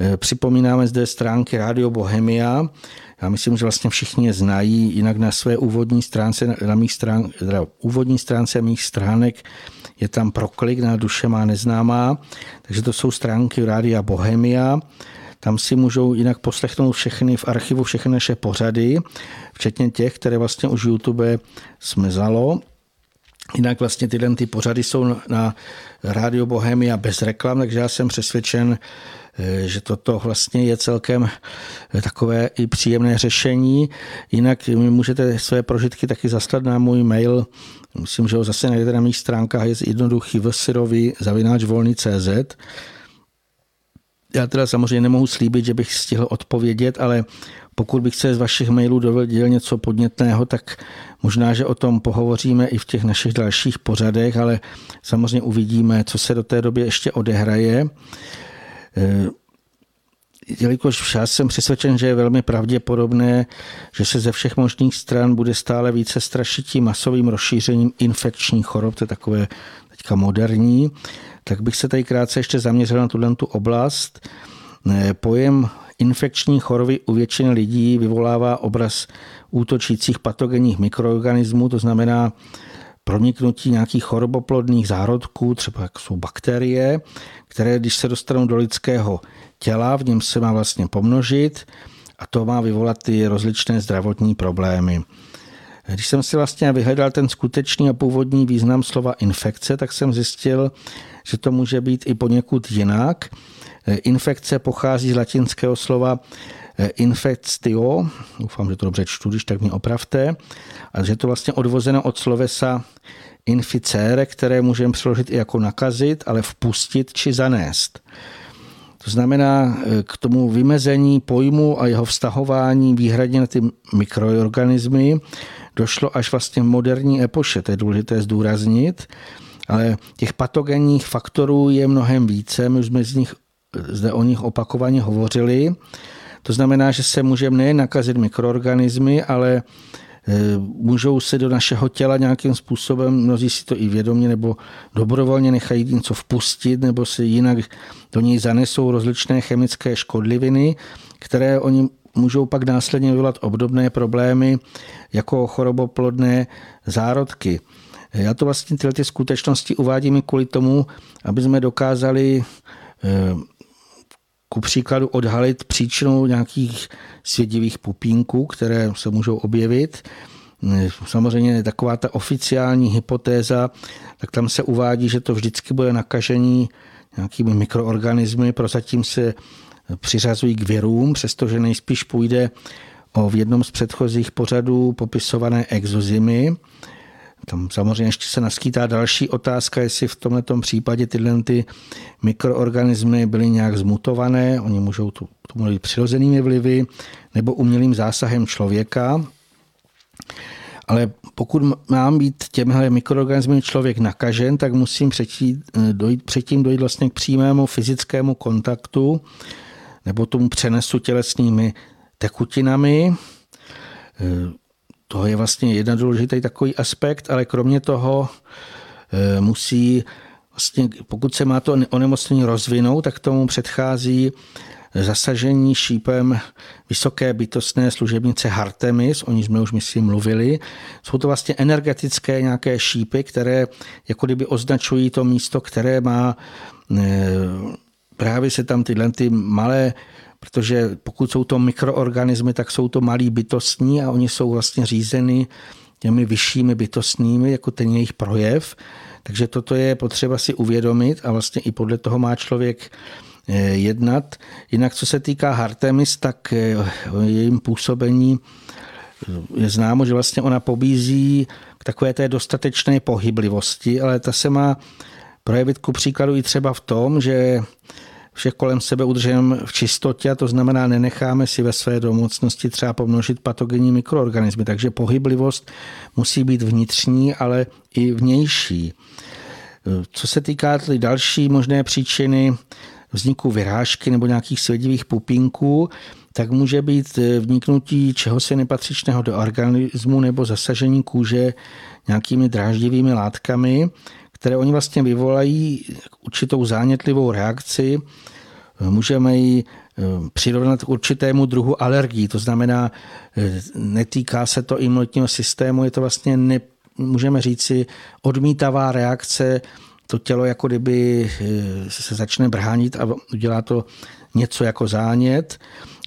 E, připomínáme zde stránky Radio Bohemia. Já myslím, že vlastně všichni je znají. Jinak na své úvodní stránce, na mých strán, teda úvodní stránce mých stránek je tam proklik na duše má neznámá. Takže to jsou stránky Rádia Bohemia. Tam si můžou jinak poslechnout všechny v archivu, všechny naše pořady, včetně těch, které vlastně už YouTube smizalo. Jinak vlastně tyhle ty pořady jsou na Radio Bohemia bez reklam, takže já jsem přesvědčen, eh, že toto vlastně je celkem eh, takové i příjemné řešení. Jinak můžete své prožitky taky zaslat na můj mail, myslím, že ho zase najdete na mých stránkách, je jednoduchý vsirovi zavináč volný CZ já teda samozřejmě nemohu slíbit, že bych stihl odpovědět, ale pokud bych se z vašich mailů dověděl něco podnětného, tak možná, že o tom pohovoříme i v těch našich dalších pořadech, ale samozřejmě uvidíme, co se do té doby ještě odehraje. E, jelikož já jsem přesvědčen, že je velmi pravděpodobné, že se ze všech možných stran bude stále více strašit tím masovým rozšířením infekčních chorob, to je takové teďka moderní, tak bych se tady krátce ještě zaměřil na tuhle tu oblast. Eh, pojem infekční choroby u většiny lidí vyvolává obraz útočících patogenních mikroorganismů, to znamená proniknutí nějakých choroboplodných zárodků, třeba jak jsou bakterie, které když se dostanou do lidského těla, v něm se má vlastně pomnožit a to má vyvolat ty rozličné zdravotní problémy. Když jsem si vlastně vyhledal ten skutečný a původní význam slova infekce, tak jsem zjistil, že to může být i poněkud jinak. Infekce pochází z latinského slova eh, infectio, doufám, že to dobře čtu, když tak mě opravte, a že to vlastně odvozeno od slovesa inficere, které můžeme přeložit i jako nakazit, ale vpustit či zanést. To znamená, eh, k tomu vymezení pojmu a jeho vztahování výhradně na ty mikroorganismy došlo až vlastně v moderní epoše, to je důležité zdůraznit, ale těch patogenních faktorů je mnohem více, my už jsme z nich, zde o nich opakovaně hovořili. To znamená, že se můžeme nejen nakazit mikroorganismy, ale e, můžou se do našeho těla nějakým způsobem, mnozí si to i vědomě nebo dobrovolně nechají něco vpustit, nebo si jinak do něj zanesou rozličné chemické škodliviny, které oni můžou pak následně vyvolat obdobné problémy jako choroboplodné zárodky. Já to vlastně tyhle ty skutečnosti uvádím i kvůli tomu, aby jsme dokázali eh, ku příkladu odhalit příčinu nějakých svědivých pupínků, které se můžou objevit. samozřejmě taková ta oficiální hypotéza, tak tam se uvádí, že to vždycky bude nakažení nějakými mikroorganismy, prozatím se přiřazují k věrům, přestože nejspíš půjde o v jednom z předchozích pořadů popisované exozimy. Tam samozřejmě ještě se naskýtá další otázka, jestli v tomto případě tyhle ty mikroorganismy byly nějak zmutované, oni můžou tu, tomu být přirozenými vlivy nebo umělým zásahem člověka. Ale pokud mám být těmihle mikroorganismy člověk nakažen, tak musím předtím dojít, předtím dojít vlastně k přímému fyzickému kontaktu nebo tomu přenesu tělesnými tekutinami. To je vlastně jeden důležitý takový aspekt, ale kromě toho eh, musí vlastně, pokud se má to onemocnění rozvinout, tak tomu předchází zasažení šípem vysoké bytostné služebnice Hartemis, o ní jsme už myslím mluvili. Jsou to vlastně energetické nějaké šípy, které jako kdyby označují to místo, které má eh, právě se tam tyhle ty malé protože pokud jsou to mikroorganismy, tak jsou to malí bytostní a oni jsou vlastně řízeny těmi vyššími bytostnými, jako ten jejich projev. Takže toto je potřeba si uvědomit a vlastně i podle toho má člověk eh, jednat. Jinak co se týká Hartemis, tak eh, jejím působení je známo, že vlastně ona pobízí k takové té dostatečné pohyblivosti, ale ta se má projevit ku příkladu i třeba v tom, že vše kolem sebe udržujeme v čistotě a to znamená, nenecháme si ve své domocnosti třeba pomnožit patogenní mikroorganismy. Takže pohyblivost musí být vnitřní, ale i vnější. Co se týká další možné příčiny vzniku vyrážky nebo nějakých svědivých pupínků, tak může být vniknutí čehosi nepatřičného do organismu nebo zasažení kůže nějakými dráždivými látkami, které oni vlastně vyvolají určitou zánětlivou reakci. Můžeme ji eh, přirovnat k určitému druhu alergií, to znamená, eh, netýká se to imunitního systému, je to vlastně, ne, můžeme říci, odmítavá reakce, to tělo jako kdyby eh, se začne bránit a udělá to něco jako zánět.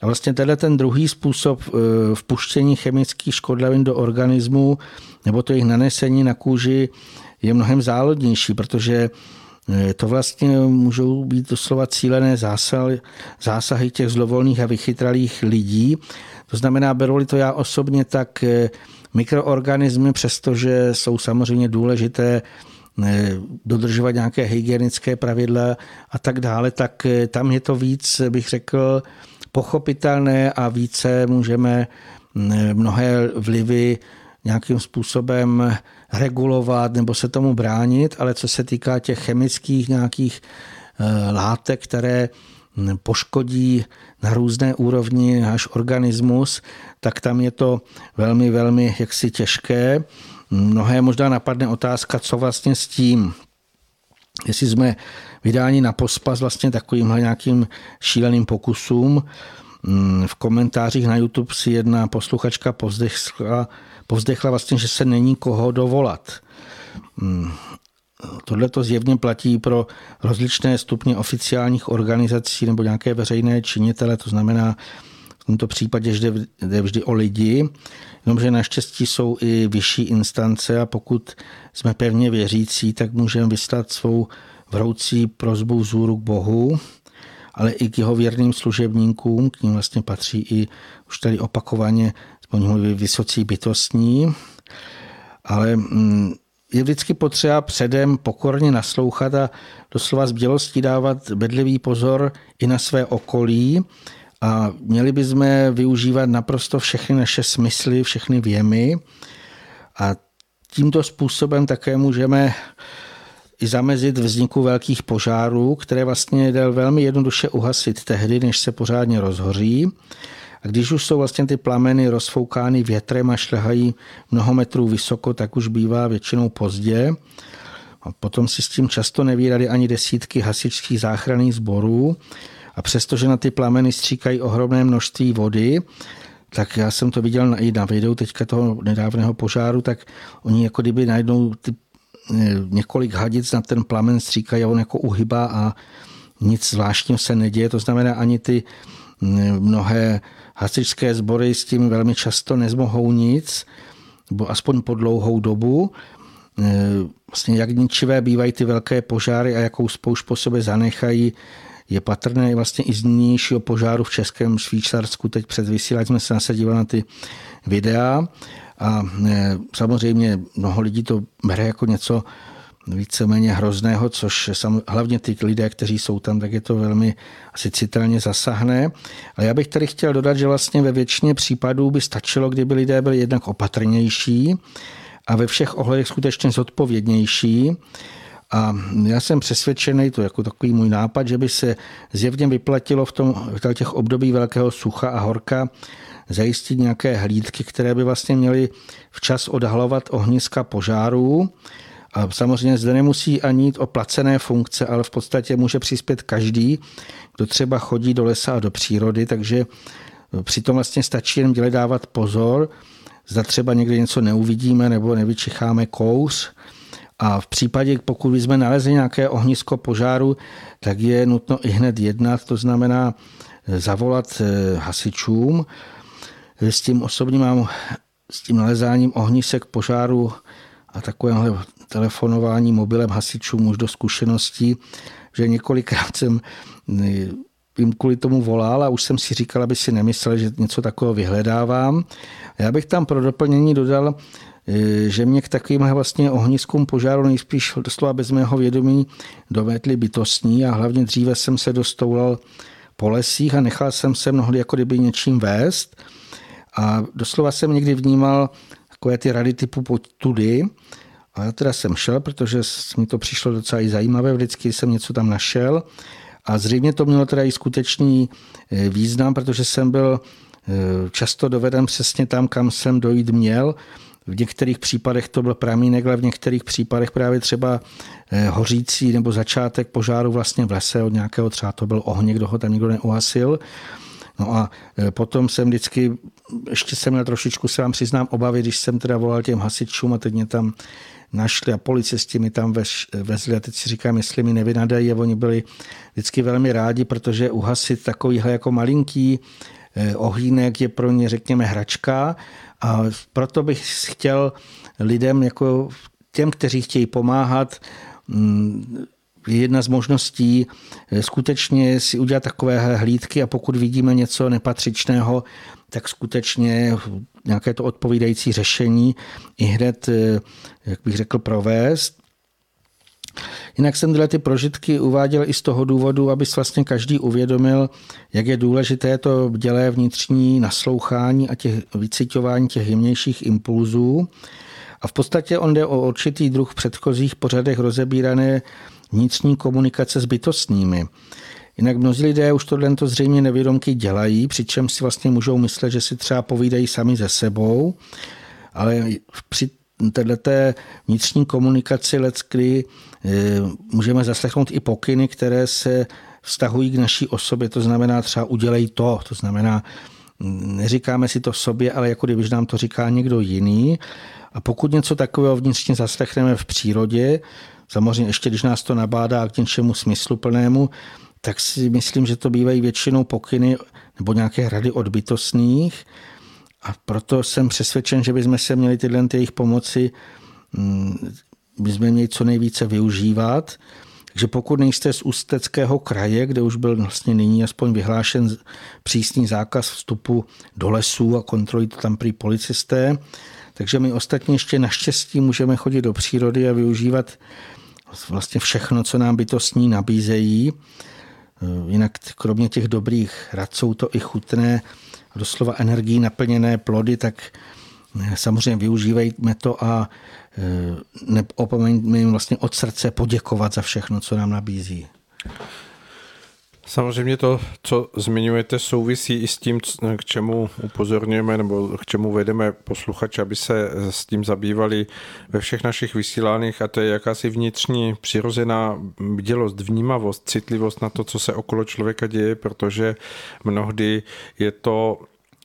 A vlastně tenhle ten druhý způsob vpuštění chemických škodlivin do organismu nebo to jejich nanesení na kůži je mnohem záludnější, protože eh, to vlastně můžou být doslova cílené zásahy, zásahy těch zlovolných a vychytralých lidí. To znamená, beru to já osobně, tak eh, mikroorganismy, přestože jsou samozřejmě důležité eh, dodržovat nějaké hygienické pravidla a tak dále, tak tam je to víc, bych řekl, pochopitelné a více můžeme mnohé vlivy nějakým způsobem regulovat nebo se tomu bránit, ale co se týká těch chemických nějakých eh, látek, které hm, poškodí na různé úrovni náš organismus, tak tam je to velmi, velmi jaksi těžké. Mnohé možná napadne otázka, co vlastně s tím. Jestli jsme vydáni na pospas vlastně takovýmhle nějakým šíleným pokusům, hm, v komentářích na YouTube si jedna posluchačka povzdechla, povzdechla vlastně, že se není koho dovolat. Hmm. Tohle to zjevně platí pro rozličné stupně oficiálních organizací nebo nějaké veřejné činitele, to znamená v tomto případě jde vždy o lidi, jenomže naštěstí jsou i vyšší instance a pokud jsme pevně věřící, tak můžeme vyslat svou vroucí prozbu vzůru k Bohu, ale i k jeho věrným služebníkům, k ním vlastně patří i už tady opakovaně oni mluví vysocí bytostní, ale mm, je vždycky potřeba předem pokorně naslouchat a doslova z bělostí dávat bedlivý pozor i na své okolí a měli bychom využívat naprosto všechny naše smysly, všechny věmy a tímto způsobem také můžeme i zamezit vzniku velkých požárů, které vlastně jde velmi jednoduše uhasit tehdy, než se pořádně rozhoří. A když už jsou vlastně ty plameny rozfoukány větrem a šlehají mnoho metrů vysoko, tak už bývá většinou pozdě. A potom si s tím často nevírali ani desítky hasičských záchranných sborů. A přestože na ty plameny stříkají ohromné množství vody, tak já jsem to viděl i na videu teďka toho nedávného požáru, tak oni jako kdyby najednou ty, eh, několik hadic na ten plamen stříkají a on jako uhybá a nic zvláštního se neděje. To znamená ani ty mnohé hasičské sbory s tím velmi často nezmohou nic. nebo aspoň po dlouhou dobu. Vlastně jak ničivé bývají ty velké požáry a jakou spouš po sobě zanechají, je patrné vlastně i z nynějšího požáru v Českém Švýcarsku. Teď před vysíláním jsme se zase na ty videa a samozřejmě mnoho lidí to bere jako něco víceméně hrozného, což sam, hlavně ty lidé, kteří jsou tam, tak je to velmi asi citelně zasahne. Ale já bych tady chtěl dodat, že vlastně ve většině případů by stačilo, kdyby lidé byli jednak opatrnější a ve všech ohledech skutečně zodpovědnější. A já jsem přesvědčený, to jako takový můj nápad, že by se zjevně vyplatilo v, tom, v těch období velkého sucha a horka zajistit nějaké hlídky, které by vlastně měly včas odhalovat ohniska požárů a samozřejmě zde nemusí ani jít o placené funkce, ale v podstatě může přispět každý, kdo třeba chodí do lesa a do přírody, takže přitom vlastně stačí jen dělat dávat pozor, zda třeba někde něco neuvidíme nebo nevyčicháme kous. A v případě, pokud jsme nalezli nějaké ohnisko požáru, tak je nutno i hned jednat, to znamená zavolat eh, hasičům. S tím osobně mám s tím nalezáním ohnisek požáru a takovémhle telefonování mobilem hasičům už do zkušeností, že několikrát jsem jim kvůli tomu volal a už jsem si říkal, aby si nemyslel, že něco takového vyhledávám. Já bych tam pro doplnění dodal, eh, že mě k takovým vlastně ohniskům požáru nejspíš doslova bez mého vědomí dovedli bytostní a hlavně dříve jsem se dostoulal po lesích a nechal jsem se mnohdy jako kdyby něčím vést a doslova jsem někdy vnímal takové ty rady typu pojď tudy a já teda jsem šel, protože mi to přišlo docela i zajímavé, vždycky jsem něco tam našel a zřejmě to mělo teda i skutečný e, význam, protože jsem byl e, často doveden přesně tam, kam jsem dojít měl. V některých případech to byl pramínek, ale v některých případech právě třeba e, hořící nebo začátek požáru vlastně v lese od nějakého třeba to byl ohně, kdo ho tam nikdo neuhasil. No a potom jsem vždycky, ještě jsem měl trošičku, se vám přiznám, obavy, když jsem teda volal těm hasičům a teď mě tam našli a policisti mi tam vezli a teď si říkám, jestli mi nevynadají a oni byli vždycky velmi rádi, protože uhasit takovýhle jako malinký eh, ohýnek je pro ně, řekněme, hračka. A proto bych chtěl lidem, jako těm, kteří chtějí pomáhat, mm, jedna z možností eh, skutečně si udělat takové hlídky a pokud vidíme něco nepatřičného, tak skutečně nějaké to odpovídající řešení i hned, eh, jak bych řekl, provést. Jinak jsem tyhle ty prožitky uváděl i z toho důvodu, aby si vlastně každý uvědomil, jak je důležité to dělé vnitřní naslouchání a těch vycitování těch jemnějších impulzů. A v podstatě on jde o určitý druh předchozích pořadech rozebírané vnitřní komunikace s bytostnými. Jinak mnozí lidé už tohle to zřejmě nevědomky dělají, přičem si vlastně můžou myslet, že si třeba povídají sami ze sebou, ale při této vnitřní komunikaci leckdy eh, můžeme zaslechnout i pokyny, které se vztahují k naší osobě, to znamená třeba udělej to, to znamená neříkáme si to sobě, ale jako když nám to říká někdo jiný. A pokud něco takového vnitřně zaslechneme v přírodě, samozřejmě ještě když nás to nabádá k něčemu smysluplnému, tak si myslím, že to bývají většinou pokyny nebo nějaké rady od bytostných a proto jsem přesvědčen, že bychom se měli tyhle jejich pomoci mm, bychom měli co nejvíce využívat. Takže pokud nejste z Ústeckého kraje, kde už byl vlastně nyní aspoň vyhlášen přísný zákaz vstupu do lesů a kontrolují to tam prý policisté, takže my ostatně ještě naštěstí můžeme chodit do přírody a využívat vlastně všechno, co nám bytostní nabízejí. Eh, jinak kromě těch dobrých rad jsou to i chutné, doslova energií naplněné plody, tak eh, samozřejmě využívejme to a eh, neopomeňme jim vlastně od srdce poděkovat za všechno, co nám nabízí. Samozřejmě to, co zmiňujete, souvisí i s tím, k čemu upozorňujeme nebo k čemu vedeme posluchače, aby se s tím zabývali ve všech našich vysíláních a to je jakási vnitřní přirozená bdělost, vnímavost, citlivost na to, co se okolo člověka děje, protože mnohdy je to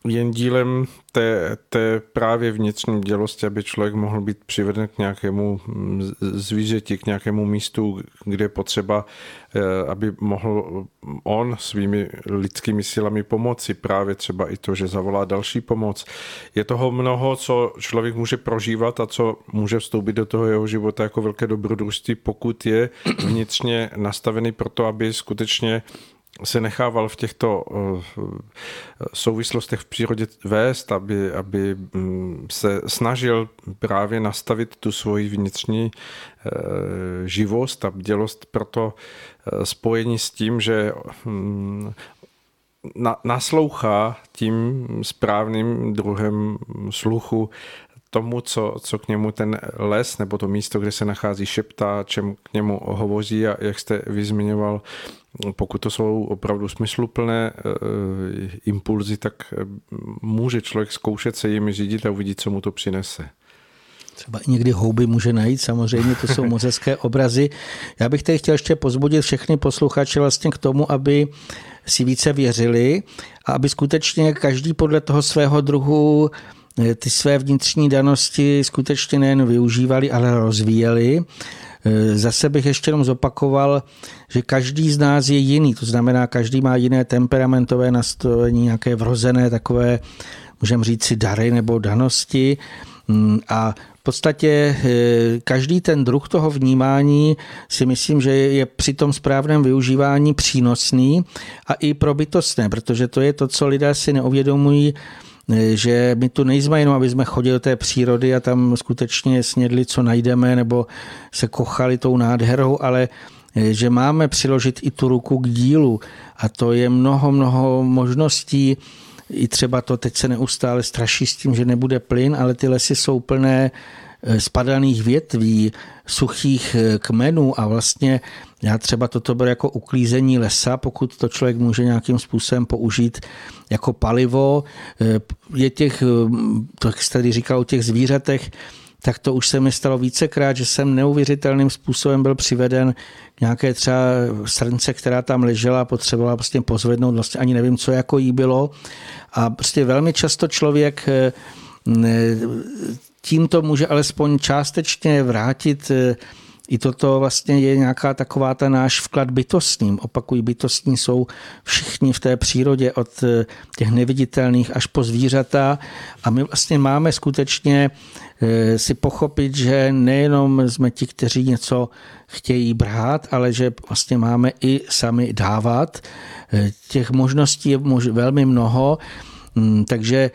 jen dílem té, té právě vnitřní dělosti, aby člověk mohl být přiveden k nějakému mm, zvířeti, k nějakému místu, kde je potřeba, eh, aby mohl on svými lidskými silami pomoci. Právě třeba i to, že zavolá další pomoc. Je toho mnoho, co člověk může prožívat a co může vstoupit do toho jeho života jako velké dobrodružství, pokud je vnitřně nastavený pro to, aby skutečně se nechával v těchto eh, souvislostech v přírodě vést, aby, aby mm, se snažil právě nastavit tu svoji vnitřní eh, živost a dělost proto eh, spojení s tím, že mm, naslouchá tím správným druhem sluchu tomu, co, co k němu ten les nebo to místo, kde se nachází, šeptá, čem k němu hovoří a jak jste vyzmiňoval, pokud to jsou opravdu smysluplné e, impulzy, tak eh, může člověk zkoušet se jimi řídit a uvidit, co mu to přinese. Třeba i někdy houby může najít, samozřejmě to jsou moc hezké *laughs* obrazy. Já bych tady chtěl ještě pozbudit všechny posluchače vlastně k tomu, aby si více věřili a aby skutečně každý podle toho svého druhu ty své vnitřní danosti skutečně nejen využívali, ale rozvíjeli. Eh, zase bych ještě jenom zopakoval, že každý z nás je jiný, to znamená, každý má jiné temperamentové nastavení, nějaké vrozené takové, můžeme říct si dary nebo danosti. Mm, a v podstatě eh, každý ten druh toho vnímání si myslím, že je při tom správném využívání přínosný a i probytostné, protože to je to, co lidé si neuvědomují, že my tu nejsme jenom, aby jsme chodili do té přírody a tam skutečně snědli, co najdeme, nebo se kochali tou nádherou, ale eh, že máme přiložit i tu ruku k dílu. A to je mnoho, mnoho možností. I třeba to teď se neustále straší s tím, že nebude plyn, ale ty lesy jsou plné Eh, spadaných větví, suchých eh, kmenů a vlastně já třeba toto beru jako uklízení lesa, pokud to člověk může nějakým způsobem použít jako palivo. Eh, je těch, to jak jste tady říkal o těch zvířatech, tak to už se mi stalo vícekrát, že jsem neuvěřitelným způsobem byl přiveden nějaké třeba srnce, která tam ležela potřebovala prostě pozvednout, vlastně ani nevím, co jako jí bylo. A prostě velmi často člověk tímto může alespoň částečně vrátit eh, i toto vlastně je nějaká taková ta náš vklad bytostním. Opakují, bytostní jsou všichni v té přírodě od eh, těch neviditelných až po zvířata a my vlastně máme skutečně eh, si pochopit, že nejenom jsme ti, kteří něco chtějí brát, ale že vlastně máme i sami dávat. Těch možností je velmi mnoho, mm, takže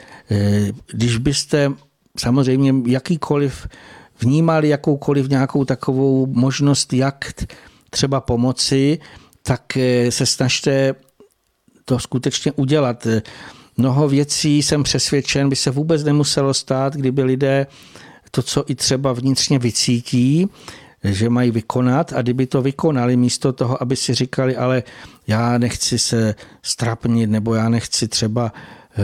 když byste samozřejmě jakýkoliv vnímali jakoukoliv nějakou takovou možnost, jak třeba pomoci, tak eh, se snažte to skutečně udělat. Mnoho věcí jsem přesvědčen, by se vůbec nemuselo stát, kdyby lidé to, co i třeba vnitřně vycítí, že mají vykonat a kdyby to vykonali místo toho, aby si říkali, ale já nechci se strapnit nebo já nechci třeba eh,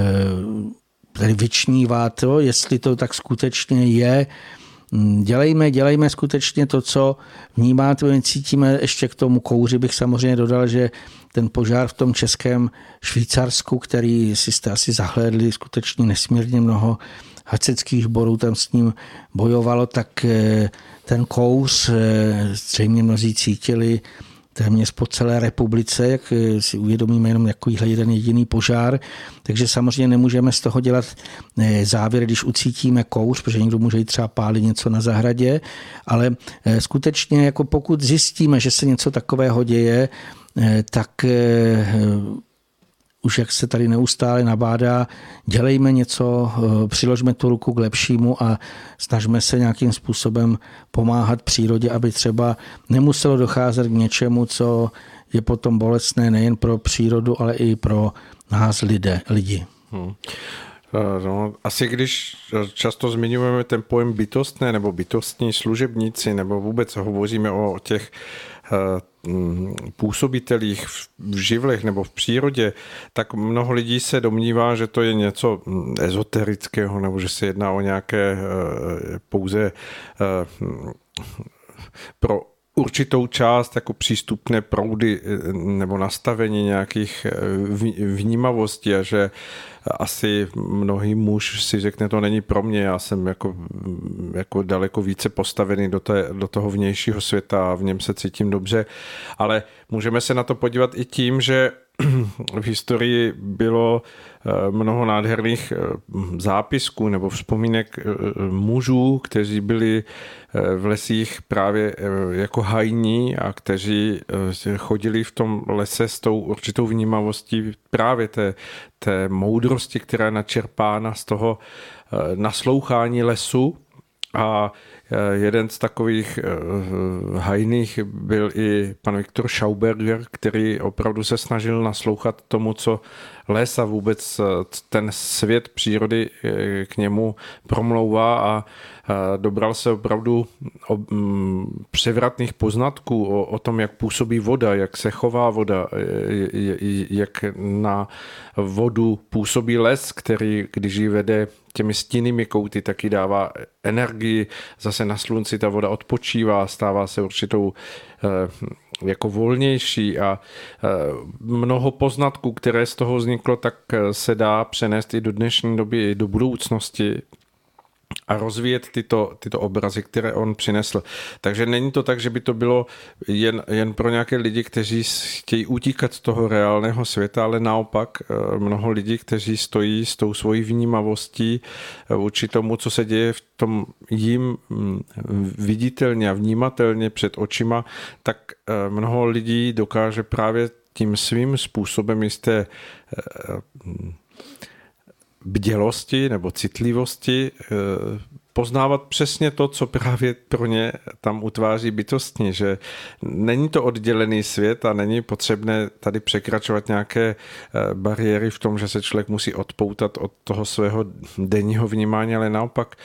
tady vyčnívá to, jestli to tak skutečně je. Mm, dělejme, dělejme skutečně to, co vnímáte, my cítíme. Ještě k tomu kouři bych samozřejmě dodal, že ten požár v tom českém Švýcarsku, který si jste asi zahlédli, skutečně nesmírně mnoho haceckých borů tam s ním bojovalo, tak eh, ten kouř eh, zřejmě mnozí cítili téměř po celé republice, jak eh, si uvědomíme jenom takovýhle jeden jediný požár. Takže samozřejmě nemůžeme z toho dělat eh, závěr, když ucítíme kouř, protože někdo může jít třeba pálit něco na zahradě, ale eh, skutečně jako pokud zjistíme, že se něco takového děje, tak už jak se tady neustále nabádá, dělejme něco, eh, přiložme tu ruku k lepšímu a snažme se nějakým způsobem pomáhat přírodě, aby třeba nemuselo docházet k něčemu, co je potom bolestné nejen pro přírodu, ale i pro nás lidé, lidi. Hmm. No, asi když často zmiňujeme ten pojem bytostné nebo bytostní služebníci, nebo vůbec hovoříme o těch Eh, působitelích v živlech nebo v přírodě, tak mnoho lidí se domnívá, že to je něco ezoterického nebo že se jedná o nějaké eh, pouze eh, pro určitou část jako přístupné proudy nebo nastavení nějakých vnímavostí a že asi mnohý muž si řekne, to není pro mě, já jsem jako, jako daleko více postavený do, té, do toho vnějšího světa a v něm se cítím dobře, ale můžeme se na to podívat i tím, že *clears throat* v historii bylo eh, mnoho nádherných eh, zápisků nebo vzpomínek eh, mužů, kteří byli v lesích právě jako hajní a kteří chodili v tom lese s tou určitou vnímavostí právě té, té moudrosti, která je načerpána z toho naslouchání lesu. A Eh, jeden z takových eh, hajných byl i pan Viktor Schauberger, který opravdu se snažil naslouchat tomu, co les a vůbec eh, ten svět přírody k němu promlouvá a dobral se opravdu mm, převratných poznatků o, o tom, jak působí voda, jak se chová voda, jak na vodu působí les, který, když ji vede těmi stínnými kouty, taky dává energii, zase na slunci ta voda odpočívá, stává se určitou eh, jako volnější a eh, mnoho poznatků, které z toho vzniklo, tak eh, se dá přenést i do dnešní doby, i do budoucnosti a rozvíjet tyto, tyto obrazy, které on přinesl. Takže není to tak, že by to bylo jen, jen pro nějaké lidi, kteří chtějí utíkat z toho reálného světa, ale naopak eh, mnoho lidí, kteří stojí s tou svojí vnímavostí eh, vůči tomu, co se děje v tom jim mm, viditelně a vnímatelně před očima, tak eh, mnoho lidí dokáže právě tím svým způsobem jisté bdělosti nebo citlivosti eh, poznávat přesně to, co právě pro ně tam utváří bytostně, že není to oddělený svět a není potřebné tady překračovat nějaké eh, bariéry v tom, že se člověk musí odpoutat od toho svého denního vnímání, ale naopak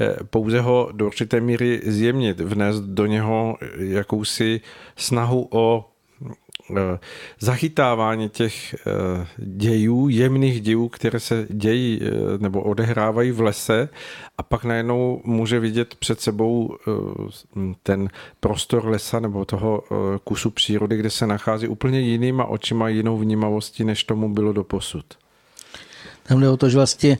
eh, pouze ho do určité míry zjemnit, vnést do něho jakousi snahu o zachytávání těch eh, dějů, jemných dějů, které se dějí eh, nebo odehrávají v lese a pak najednou může vidět před sebou ten prostor lesa nebo toho kusu přírody, kde se nachází úplně jinýma očima, jinou vnímavostí, než tomu bylo do posud. Tam jde o to, že vlastně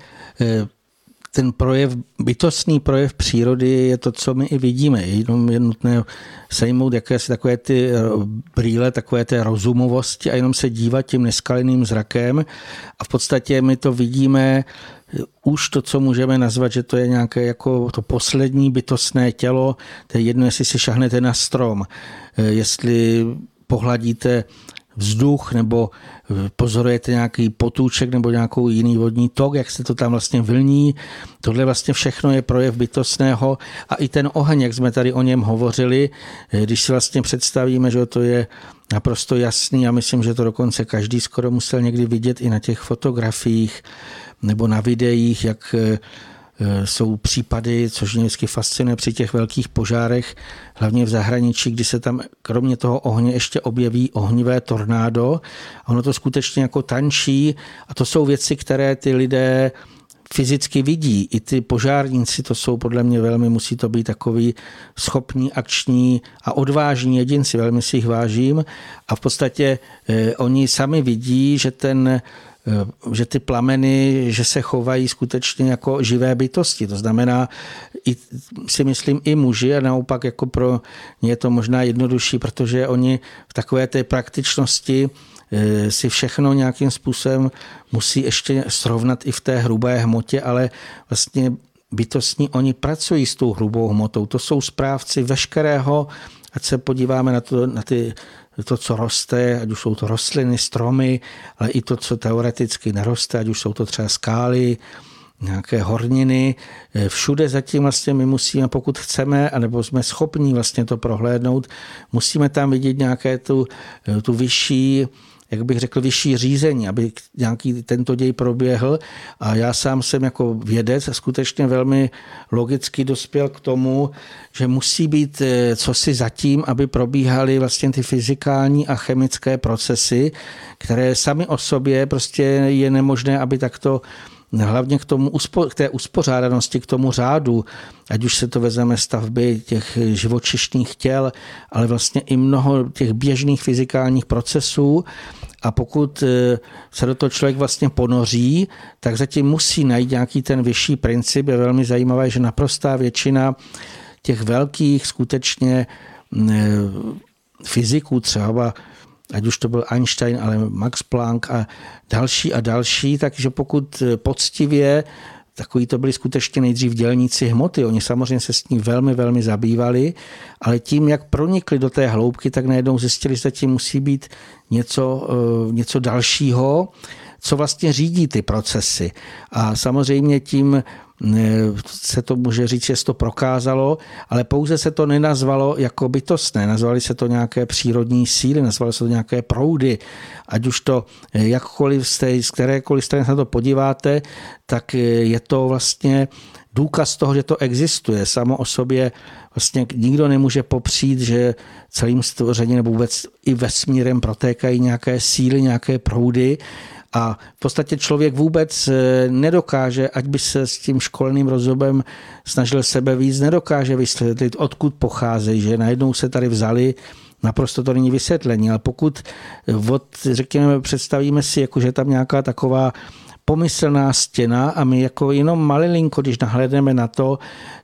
ten projev, bytostný projev přírody je to, co my i vidíme. Jenom je nutné sejmout jakési takové ty eh, brýle, takové té rozumovosti a jenom se dívat tím neskaleným zrakem a v podstatě my to vidíme eh, už to, co můžeme nazvat, že to je nějaké jako to poslední bytostné tělo, to je jedno, jestli si šahnete na strom, eh, jestli pohladíte vzduch nebo eh, pozorujete nějaký potůček nebo nějakou jiný vodní tok, jak se to tam vlastně vlní. Tohle vlastně všechno je projev bytostného a i ten oheň, jak jsme tady o něm hovořili, eh, když si vlastně představíme, že to je naprosto jasný a myslím, že to dokonce každý skoro musel někdy vidět i na těch fotografiích nebo na videích, jak eh, jsou případy, což mě vždycky fascinuje při těch velkých požárech, hlavně v zahraničí, kdy se tam kromě toho ohně ještě objeví ohnivé tornádo. A ono to skutečně jako tančí a to jsou věci, které ty lidé fyzicky vidí. I ty požárníci, to jsou podle mě velmi, musí to být takový schopní, akční a odvážní jedinci, velmi si jich vážím. A v podstatě eh, oni sami vidí, že ten Eh, že ty plameny, že se chovají skutečně jako živé bytosti. To znamená, i, si myslím i muži a naopak jako pro ně je to možná jednodušší, protože oni v takové té praktičnosti eh, si všechno nějakým způsobem musí ještě srovnat i v té hrubé hmotě, ale vlastně bytostní, oni pracují s tou hrubou hmotou. To jsou správci veškerého, ať se podíváme na, to, na ty to, co roste, ať už jsou to rostliny, stromy, ale i to, co teoreticky neroste, ať už jsou to třeba skály, nějaké horniny. Všude zatím vlastně my musíme, pokud chceme, anebo jsme schopni vlastně to prohlédnout, musíme tam vidět nějaké tu, tu vyšší jak bych řekl, vyšší řízení, aby nějaký tento děj proběhl. A já sám jsem jako vědec skutečně velmi logicky dospěl k tomu, že musí být eh, cosi zatím, aby probíhaly vlastně ty fyzikální a chemické procesy, které sami o sobě prostě je nemožné, aby takto hlavně k, tomu, k té uspořádanosti, k tomu řádu, ať už se to vezeme stavby těch živočišných těl, ale vlastně i mnoho těch běžných fyzikálních procesů, a pokud eh, se do toho člověk vlastně ponoří, tak zatím musí najít nějaký ten vyšší princip. Je velmi zajímavé, že naprostá většina těch velkých skutečně eh, fyziků, třeba ať už to byl Einstein, ale Max Planck a další a další, takže pokud eh, poctivě Takový to byli skutečně nejdřív dělníci hmoty. Oni samozřejmě se s ní velmi, velmi zabývali, ale tím, jak pronikli do té hloubky, tak najednou zjistili, že tím musí být něco, eh, něco dalšího, co vlastně řídí ty procesy. A samozřejmě tím se to může říct, že se to prokázalo, ale pouze se to nenazvalo jako bytostné. Nazvali se to nějaké přírodní síly, nazvali se to nějaké proudy. Ať už to jakkoliv z, té, z kterékoliv strany se na to podíváte, tak je to vlastně důkaz toho, že to existuje. Samo o sobě vlastně nikdo nemůže popřít, že celým stvořením nebo vůbec i vesmírem protékají nějaké síly, nějaké proudy a v podstatě člověk vůbec eh, nedokáže, ať by se s tím školným rozumem snažil sebe víc, nedokáže vysvětlit, odkud pocházejí, že najednou se tady vzali. Naprosto to není vysvětlení, ale pokud od, řekněme, představíme si, jako, že tam nějaká taková pomyslná stěna a my jako jenom malilinko, když nahlédneme na to,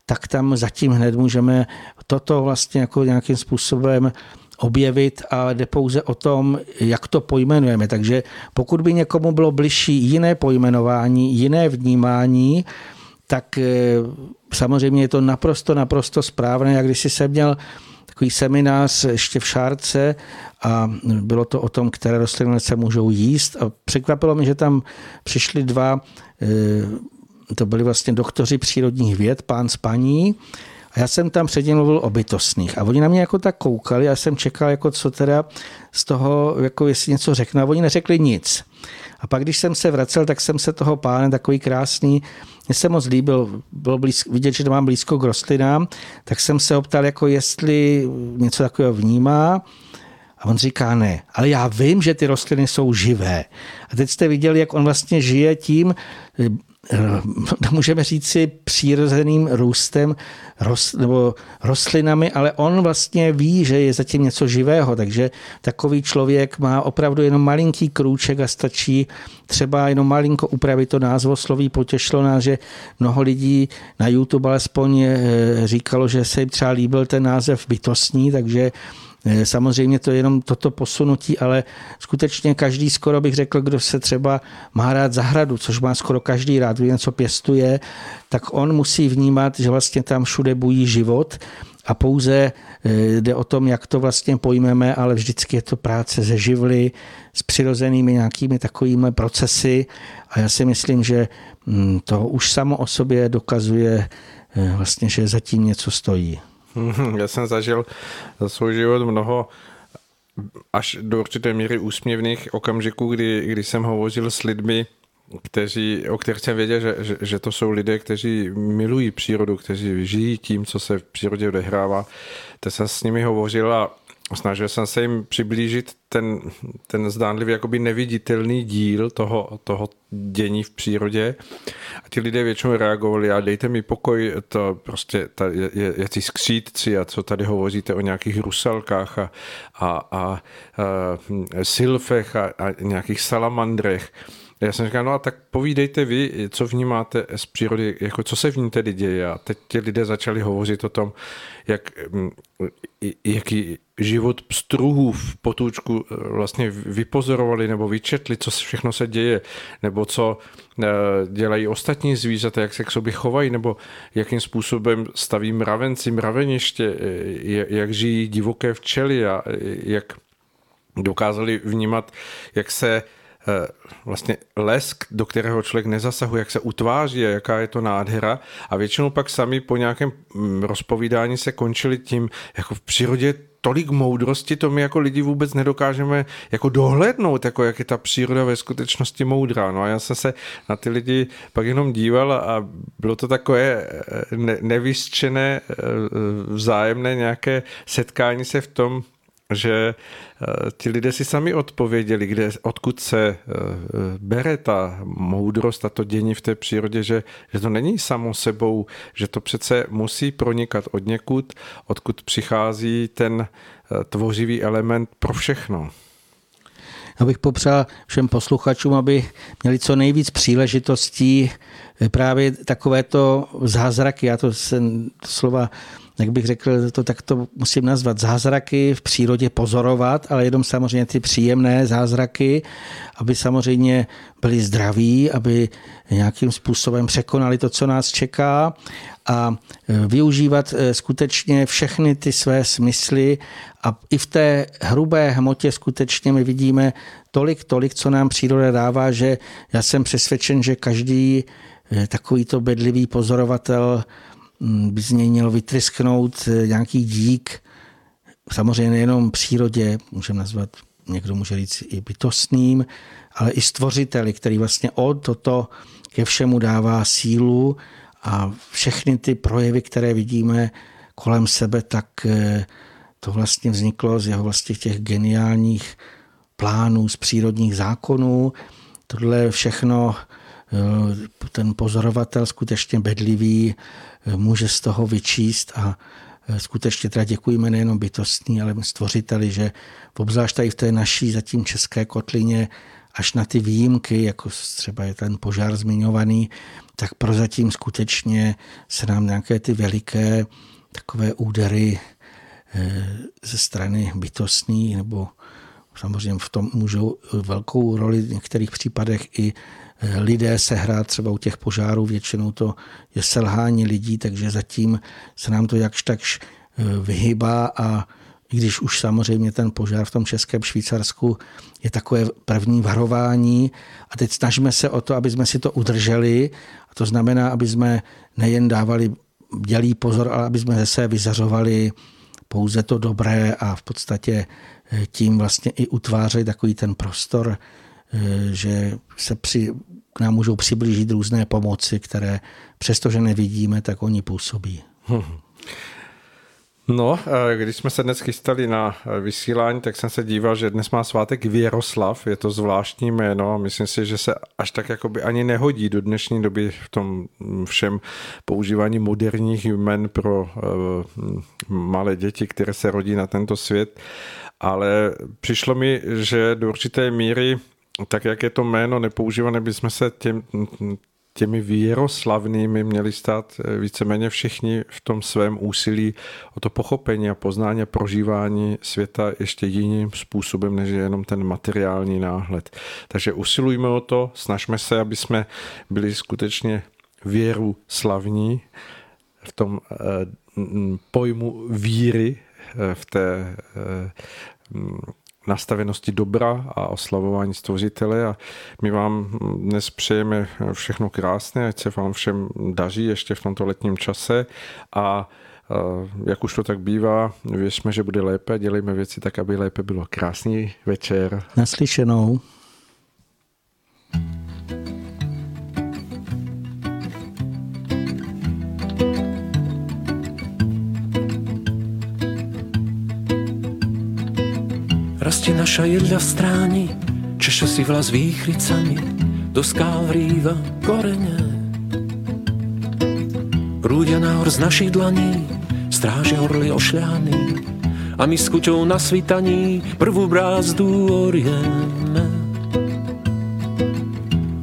tak tam zatím hned můžeme toto vlastně jako nějakým způsobem objevit a jde pouze o tom, jak to pojmenujeme. Takže pokud by někomu bylo bližší jiné pojmenování, jiné vnímání, tak eh, samozřejmě je to naprosto, naprosto správné. Jak když jsem měl takový seminář ještě v Šárce a bylo to o tom, které rostliny se můžou jíst a překvapilo mě, že tam přišli dva, eh, to byli vlastně doktoři přírodních věd, pán s paní, a já jsem tam předtím mluvil o bytostných. A oni na mě jako tak koukali já jsem čekal, jako co teda z toho, jako jestli něco řeknu. A oni neřekli nic. A pak, když jsem se vracel, tak jsem se toho pána, takový krásný, mně se moc líbil, bylo blízko, vidět, že to mám blízko k rostlinám, tak jsem se optal, jako jestli něco takového vnímá. A on říká ne, ale já vím, že ty rostliny jsou živé. A teď jste viděli, jak on vlastně žije tím, Eh, můžeme říci přirozeným růstem rost, nebo rostlinami, ale on vlastně ví, že je zatím něco živého, takže takový člověk má opravdu jenom malinký krůček a stačí třeba jenom malinko upravit to názvosloví. Potěšilo nás, že mnoho lidí na YouTube alespoň eh, říkalo, že se jim třeba líbil ten název bytostní, takže samozřejmě to je jenom toto posunutí, ale skutečně každý skoro bych řekl, kdo se třeba má rád zahradu, což má skoro každý rád, kdo něco pěstuje, tak on musí vnímat, že vlastně tam všude bují život a pouze eh, jde o tom, jak to vlastně pojmeme, ale vždycky je to práce ze živly, s přirozenými nějakými takovými procesy a já si myslím, že hm, to už samo o sobě dokazuje eh, vlastně, že zatím něco stojí. *laughs* Já jsem zažil za svůj život mnoho až do určité míry úsměvných okamžiků, kdy, kdy jsem hovořil s lidmi, kteří, o kterých jsem věděl, že, že, že to jsou lidé, kteří milují přírodu, kteří žijí tím, co se v přírodě odehrává. Tak jsem s nimi hovořil a snažil jsem se jim přiblížit ten, ten zdánlivě jakoby neviditelný díl toho, toho dění v přírodě a ti lidé většinou reagovali a dejte mi pokoj, to prostě ta, je, je, ty skřítci a co tady hovoříte o nějakých rusalkách a, a, a, a silfech a, a nějakých salamandrech. Já jsem říkal, no a tak povídejte vy, co vnímáte z přírody, jako co se v ní tedy děje. A teď ti lidé začali hovořit o tom, jak, mm, jaký život pstruhů v potůčku eh, vlastně vypozorovali nebo vyčetli, co všechno se děje, nebo co eh, dělají ostatní zvířata, jak se k sobě chovají, nebo jakým způsobem staví mravenci, mraveniště, eh, jak žijí divoké včely a jak dokázali vnímat, jak se vlastně lesk, do kterého člověk nezasahuje, jak se utváří a jaká je to nádhera. A většinou pak sami po nějakém mm, rozpovídání se končili tím, jako v přírodě tolik moudrosti, to my jako lidi vůbec nedokážeme jako dohlednout, jako jak je ta příroda ve skutečnosti moudrá. No a já jsem se na ty lidi pak jenom díval a bylo to takové eh, ne, eh, vzájemné nějaké setkání se v tom, že eh, ti lidé si sami odpověděli, kde, odkud se eh, bere ta moudrost a to dění v té přírodě, že, že to není samo sebou, že to přece musí pronikat od někud, odkud přichází ten eh, tvořivý element pro všechno. Já bych popřál všem posluchačům, aby měli co nejvíc příležitostí právě takovéto zázraky, já to, jsem, to slova jak bych řekl, to tak to musím nazvat, zázraky v přírodě pozorovat, ale jenom samozřejmě ty příjemné zázraky, aby samozřejmě byli zdraví, aby nějakým způsobem překonali to, co nás čeká a e, využívat e, skutečně všechny ty své smysly a i v té hrubé hmotě skutečně my vidíme tolik, tolik, co nám příroda dává, že já jsem přesvědčen, že každý e, takovýto bedlivý pozorovatel by z něj mělo vytrysknout eh, nějaký dík, samozřejmě nejenom přírodě, můžeme nazvat, někdo může říct i bytostným, ale i stvořiteli, který vlastně od toto ke všemu dává sílu a všechny ty projevy, které vidíme kolem sebe, tak eh, to vlastně vzniklo z jeho vlastně těch geniálních plánů, z přírodních zákonů. Tohle všechno eh, ten pozorovatel skutečně bedlivý může z toho vyčíst a e, skutečně teda děkujeme nejenom bytostní, ale stvořiteli, že obzvlášť tady v té naší zatím české kotlině až na ty výjimky, jako třeba je ten požár zmiňovaný, tak prozatím skutečně se nám nějaké ty veliké takové údery e, ze strany bytostní nebo samozřejmě v tom můžou velkou roli v některých případech i lidé sehrát třeba u těch požárů, většinou to je selhání lidí, takže zatím se nám to jakž takž eh, vyhybá a i když už samozřejmě ten požár v tom Českém Švýcarsku je takové první varování a teď snažíme se o to, aby jsme si to udrželi a to znamená, aby jsme nejen dávali dělý pozor, ale aby jsme zase vyzařovali pouze to dobré a v podstatě eh, tím vlastně i utvářeli takový ten prostor Eh, že se při, nám můžou přiblížit různé pomoci, které přestože nevidíme, tak oni působí. *laughs* No, eh, když jsme se dnes chystali na eh, vysílání, tak jsem se díval, že dnes má svátek Věroslav, je to zvláštní jméno. Myslím si, že se až tak jakoby ani nehodí do dnešní doby v tom mm, všem používání moderních jmen pro uh, malé děti, které se rodí na tento svět, ale přišlo mi, že do určité míry tak jak je to jméno nepoužívané, bychom se těm, těmi výroslavnými měli stát eh, víceméně všichni v tom svém úsilí o to pochopení a poznání a prožívání světa ještě jiným způsobem, než je jenom ten materiální náhled. Takže usilujme o to, snažme se, aby jsme byli skutečně věru slavní v tom eh, pojmu víry, eh, v té nastavenosti dobra a oslavování stvořitele a my vám dnes přejeme všechno krásné, ať se vám všem daří ještě v tomto letním čase a jak už to tak bývá, věřme, že bude lépe, dělejme věci tak, aby lépe bylo. Krásný večer. Naslyšenou. Rastie naša jedľa v stráni, češe si vlas výchrycami, do skál vrýva korene. Prúdia nahor z našich dlaní, stráže orly ošľaní, a my s kuťou na svitaní prvú brázdu orieme.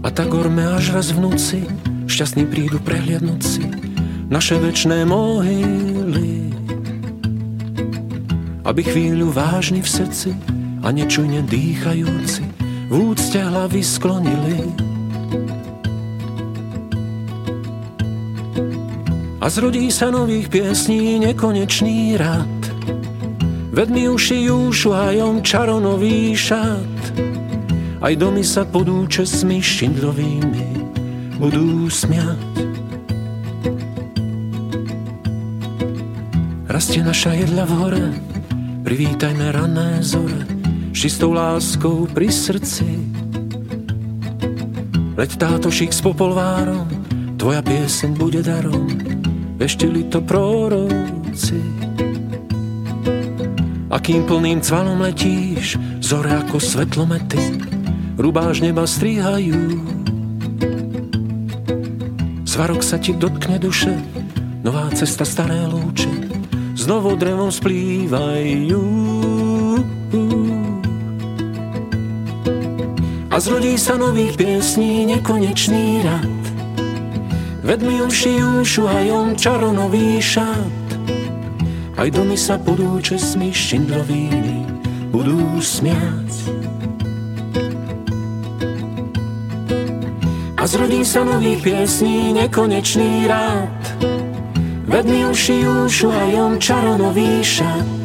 A tak orme až raz v noci, šťastný prídu prehliadnúť si naše večné mohyly. Aby chvíľu vážny v srdci a nečujne dýchajúci v úcte hlavy sklonili. A zrodí sa nových piesní nekonečný rad. Vedmi uši júšuhajom čaronový šat. Aj domy sa pod účesmi šindlovými budú smiať. Rastie naša jedla v hore, privítajme rané zore čistou láskou pri srdci. Leď táto šik s popolvárom, tvoja pieseň bude darom, veštili to proroci. A kým plným cvalom letíš, zore ako svetlomety, rubáž neba strihajú. Svarok sa ti dotkne duše, nová cesta, staré lúče, znovu drevom splývajú. A zrodí sa nových piesní nekonečný rad. Vedmi uši ušuhajom čaronový šat. Aj domy sa budú česmi šindrovými budú smiať. A zrodí sa nových piesní nekonečný rád. Vedmi uši ušuhajom čaronový šat.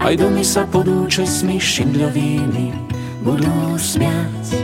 Aj domy sa budú česmi šindrovými budú smiať.